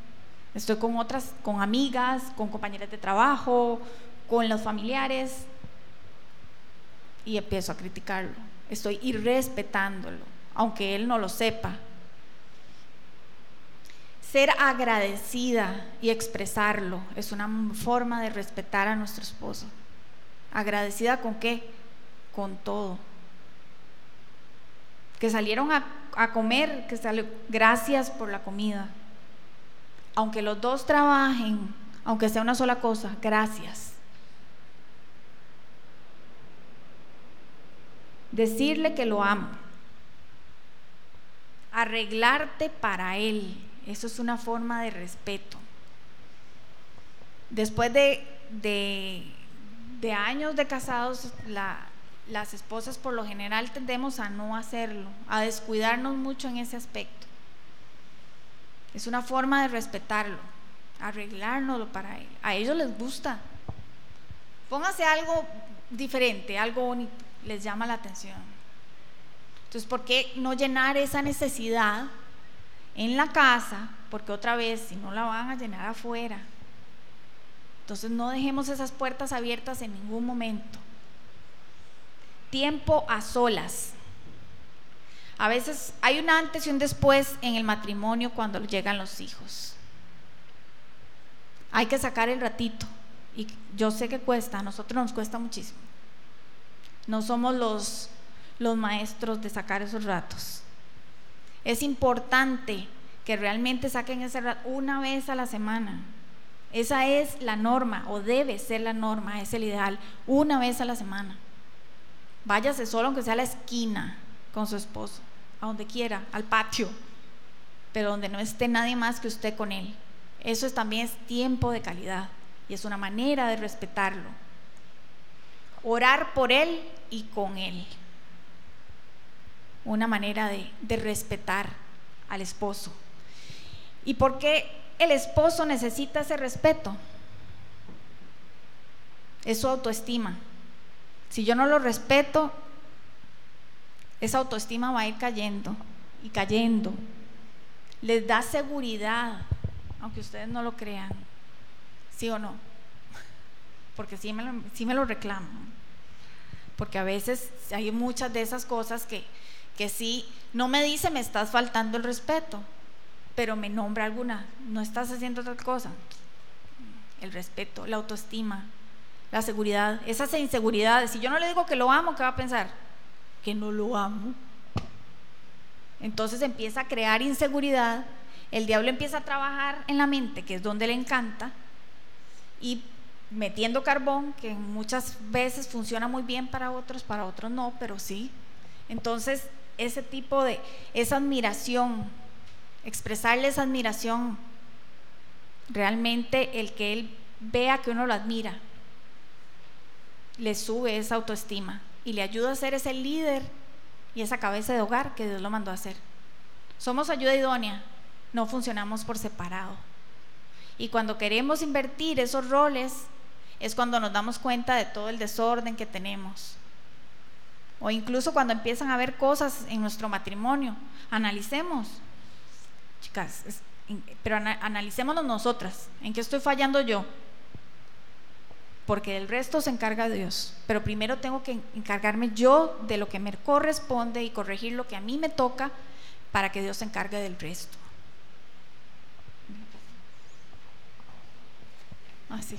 Estoy con otras, con amigas, con compañeras de trabajo, con los familiares, y empiezo a criticarlo. Estoy irrespetándolo, aunque él no lo sepa. Ser agradecida y expresarlo es una forma de respetar a nuestro esposo. ¿Agradecida con qué? con todo. Que salieron a, comer, que salió, gracias por la comida. Aunque los dos trabajen, aunque sea una sola cosa, gracias. Decirle que lo amo. Arreglarte para él. Eso es una forma de respeto. Después de, de, años de casados, la, las esposas por lo general tendemos a no hacerlo, a descuidarnos mucho en ese aspecto. Es una forma de respetarlo, arreglárnoslo para él. A ellos les gusta. Póngase algo diferente, algo bonito, les llama la atención. Entonces, ¿por qué no llenar esa necesidad en la casa? Porque otra vez, si no la van a llenar afuera. Entonces, no dejemos esas puertas abiertas en ningún momento tiempo a solas. A veces hay un antes y un después en el matrimonio cuando llegan los hijos. Hay que sacar el ratito. Y yo sé que cuesta, a nosotros nos cuesta muchísimo. no somos los, los maestros de sacar esos ratos. Es importante que realmente saquen ese rato una vez a la semana. Esa es la norma o debe ser la norma, es el ideal, una vez a la semana. Váyase solo aunque sea a la esquina con su esposo, a donde quiera, al patio, pero donde no esté nadie más que usted con él. Eso también es tiempo de calidad y es una manera de respetarlo. Orar por él y con él. Una manera de, de respetar al esposo. ¿Y por qué el esposo necesita ese respeto? Es su autoestima. Si yo no lo respeto, esa autoestima va a ir cayendo y cayendo. Les da seguridad, aunque ustedes no lo crean. ¿Sí o no? Porque sí me lo, sí me lo reclaman. Porque a veces hay muchas de esas cosas que, que sí, no me dice me estás faltando el respeto, pero me nombra alguna, no estás haciendo otra cosa. El respeto, la autoestima, la seguridad, esas inseguridades. Si yo no le digo que lo amo, ¿qué va a pensar? Que no lo amo. Entonces empieza a crear inseguridad, el diablo empieza a trabajar en la mente, que es donde le encanta, y metiendo carbón, que muchas veces funciona muy bien para otros, para otros no, pero sí. Entonces, ese tipo de, esa admiración, expresarle esa admiración, realmente el que él vea que uno lo admira, le sube esa autoestima y le ayuda a ser ese líder y esa cabeza de hogar que Dios lo mandó a hacer. Somos ayuda idónea, no funcionamos por separado. Y cuando queremos invertir esos roles es cuando nos damos cuenta de todo el desorden que tenemos. O incluso cuando empiezan a haber cosas en nuestro matrimonio. Analicemos, chicas, pero analicémonos nosotras. ¿En qué estoy fallando yo? Porque del resto se encarga Dios. Pero primero tengo que encargarme yo de lo que me corresponde y corregir lo que a mí me toca para que Dios se encargue del resto. Así.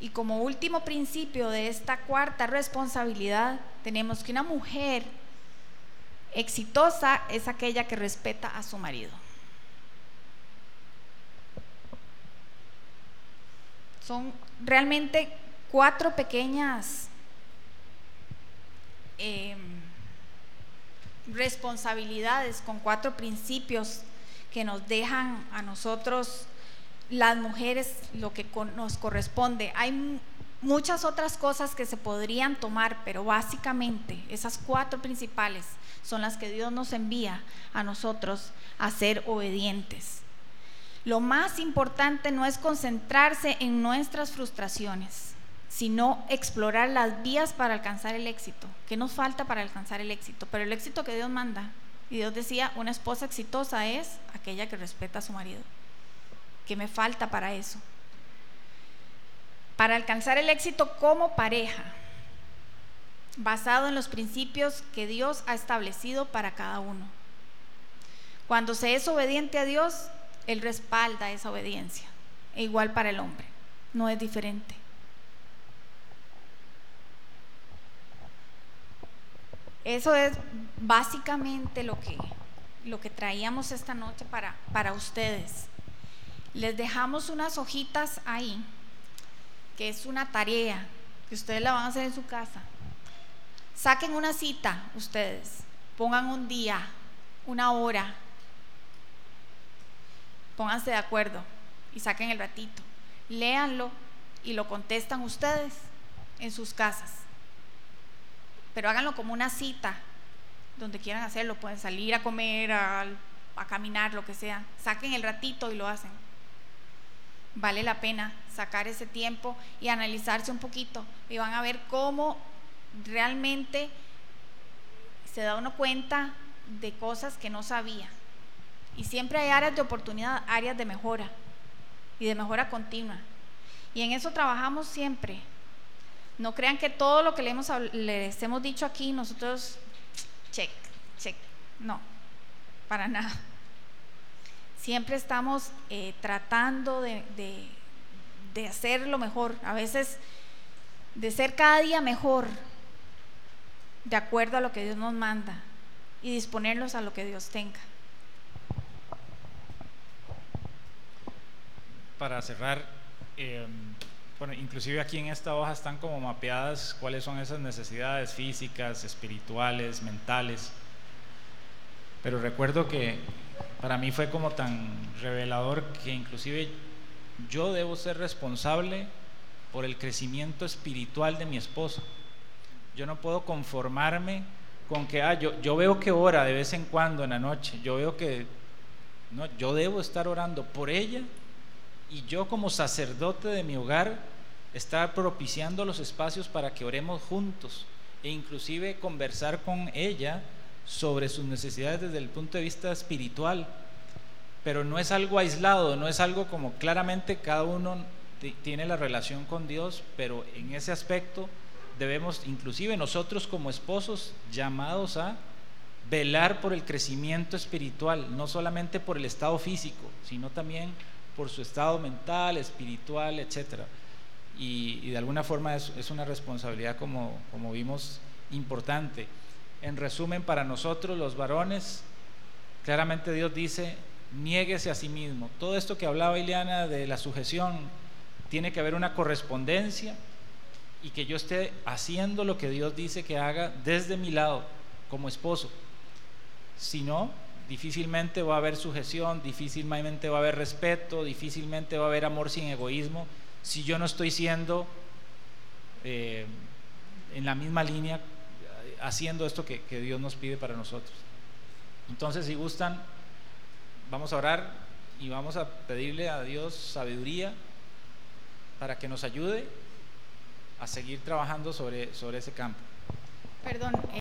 Y como último principio de esta cuarta responsabilidad, tenemos que una mujer exitosa es aquella que respeta a su marido. Son realmente cuatro pequeñas em, responsabilidades con cuatro principios que nos dejan a nosotros las mujeres lo que nos corresponde. Hay muchas otras cosas que se podrían tomar, pero básicamente esas cuatro principales son las que Dios nos envía a nosotros a ser obedientes. Lo más importante no es concentrarse en nuestras frustraciones, sino explorar las vías para alcanzar el éxito. ¿Qué nos falta para alcanzar el éxito? Pero el éxito que Dios manda. Y Dios decía, una esposa exitosa es aquella que respeta a su marido. ¿Qué me falta para eso? Para alcanzar el éxito como pareja, basado en los principios que Dios ha establecido para cada uno. Cuando se es obediente a Dios, él respalda esa obediencia. E igual para el hombre, no es diferente. Eso es básicamente lo que, lo que traíamos esta noche para, para ustedes. Les dejamos unas hojitas ahí, que es una tarea que ustedes la van a hacer en su casa. Saquen una cita ustedes, pongan un día, una hora, pónganse de acuerdo y saquen el ratito, léanlo y lo contestan ustedes en sus casas. Pero háganlo como una cita, donde quieran hacerlo, pueden salir a comer, a, a caminar, lo que sea. Saquen el ratito y lo hacen. Vale la pena sacar ese tiempo y analizarse un poquito y van a ver cómo realmente se da uno cuenta de cosas que no sabía. Y siempre hay áreas de oportunidad, áreas de mejora y de mejora continua. Y en eso trabajamos siempre. No crean que todo lo que les hemos dicho aquí, nosotros, check, check. No, para nada. Siempre estamos eh, tratando de, de hacer lo mejor, a veces de ser cada día mejor, de acuerdo a lo que Dios nos manda y disponernos a lo que Dios tenga. Para cerrar, eh, bueno, inclusive aquí en esta hoja están como mapeadas cuáles son esas necesidades físicas, espirituales, mentales. Pero recuerdo que para mí fue como tan revelador que inclusive yo debo ser responsable por el crecimiento espiritual de mi esposo. Yo no puedo conformarme con que, ah, yo, yo veo que ora de vez en cuando en la noche, yo veo que, no, yo debo estar orando por ella y yo como sacerdote de mi hogar estar propiciando los espacios para que oremos juntos e inclusive conversar con ella sobre sus necesidades desde el punto de vista espiritual. Pero no es algo aislado, no es algo como claramente cada uno tiene la relación con Dios, pero en ese aspecto debemos, inclusive nosotros como esposos, llamados a velar por el crecimiento espiritual, no solamente por el estado físico, sino también por su estado mental, espiritual, etc. Y, de alguna forma es, una responsabilidad, como, como vimos, importante. En resumen, para nosotros los varones, claramente Dios dice, niéguese a sí mismo. Todo esto que hablaba Ileana de la sujeción, tiene que haber una correspondencia y que yo esté haciendo lo que Dios dice que haga desde mi lado como esposo. Si no, difícilmente va a haber sujeción, difícilmente va a haber respeto, difícilmente va a haber amor sin egoísmo, si yo no estoy siendo eh, en la misma línea haciendo esto que, Dios nos pide para nosotros. Entonces, si gustan, vamos a orar y vamos a pedirle a Dios sabiduría para que nos ayude a seguir trabajando sobre, sobre ese campo. Perdón.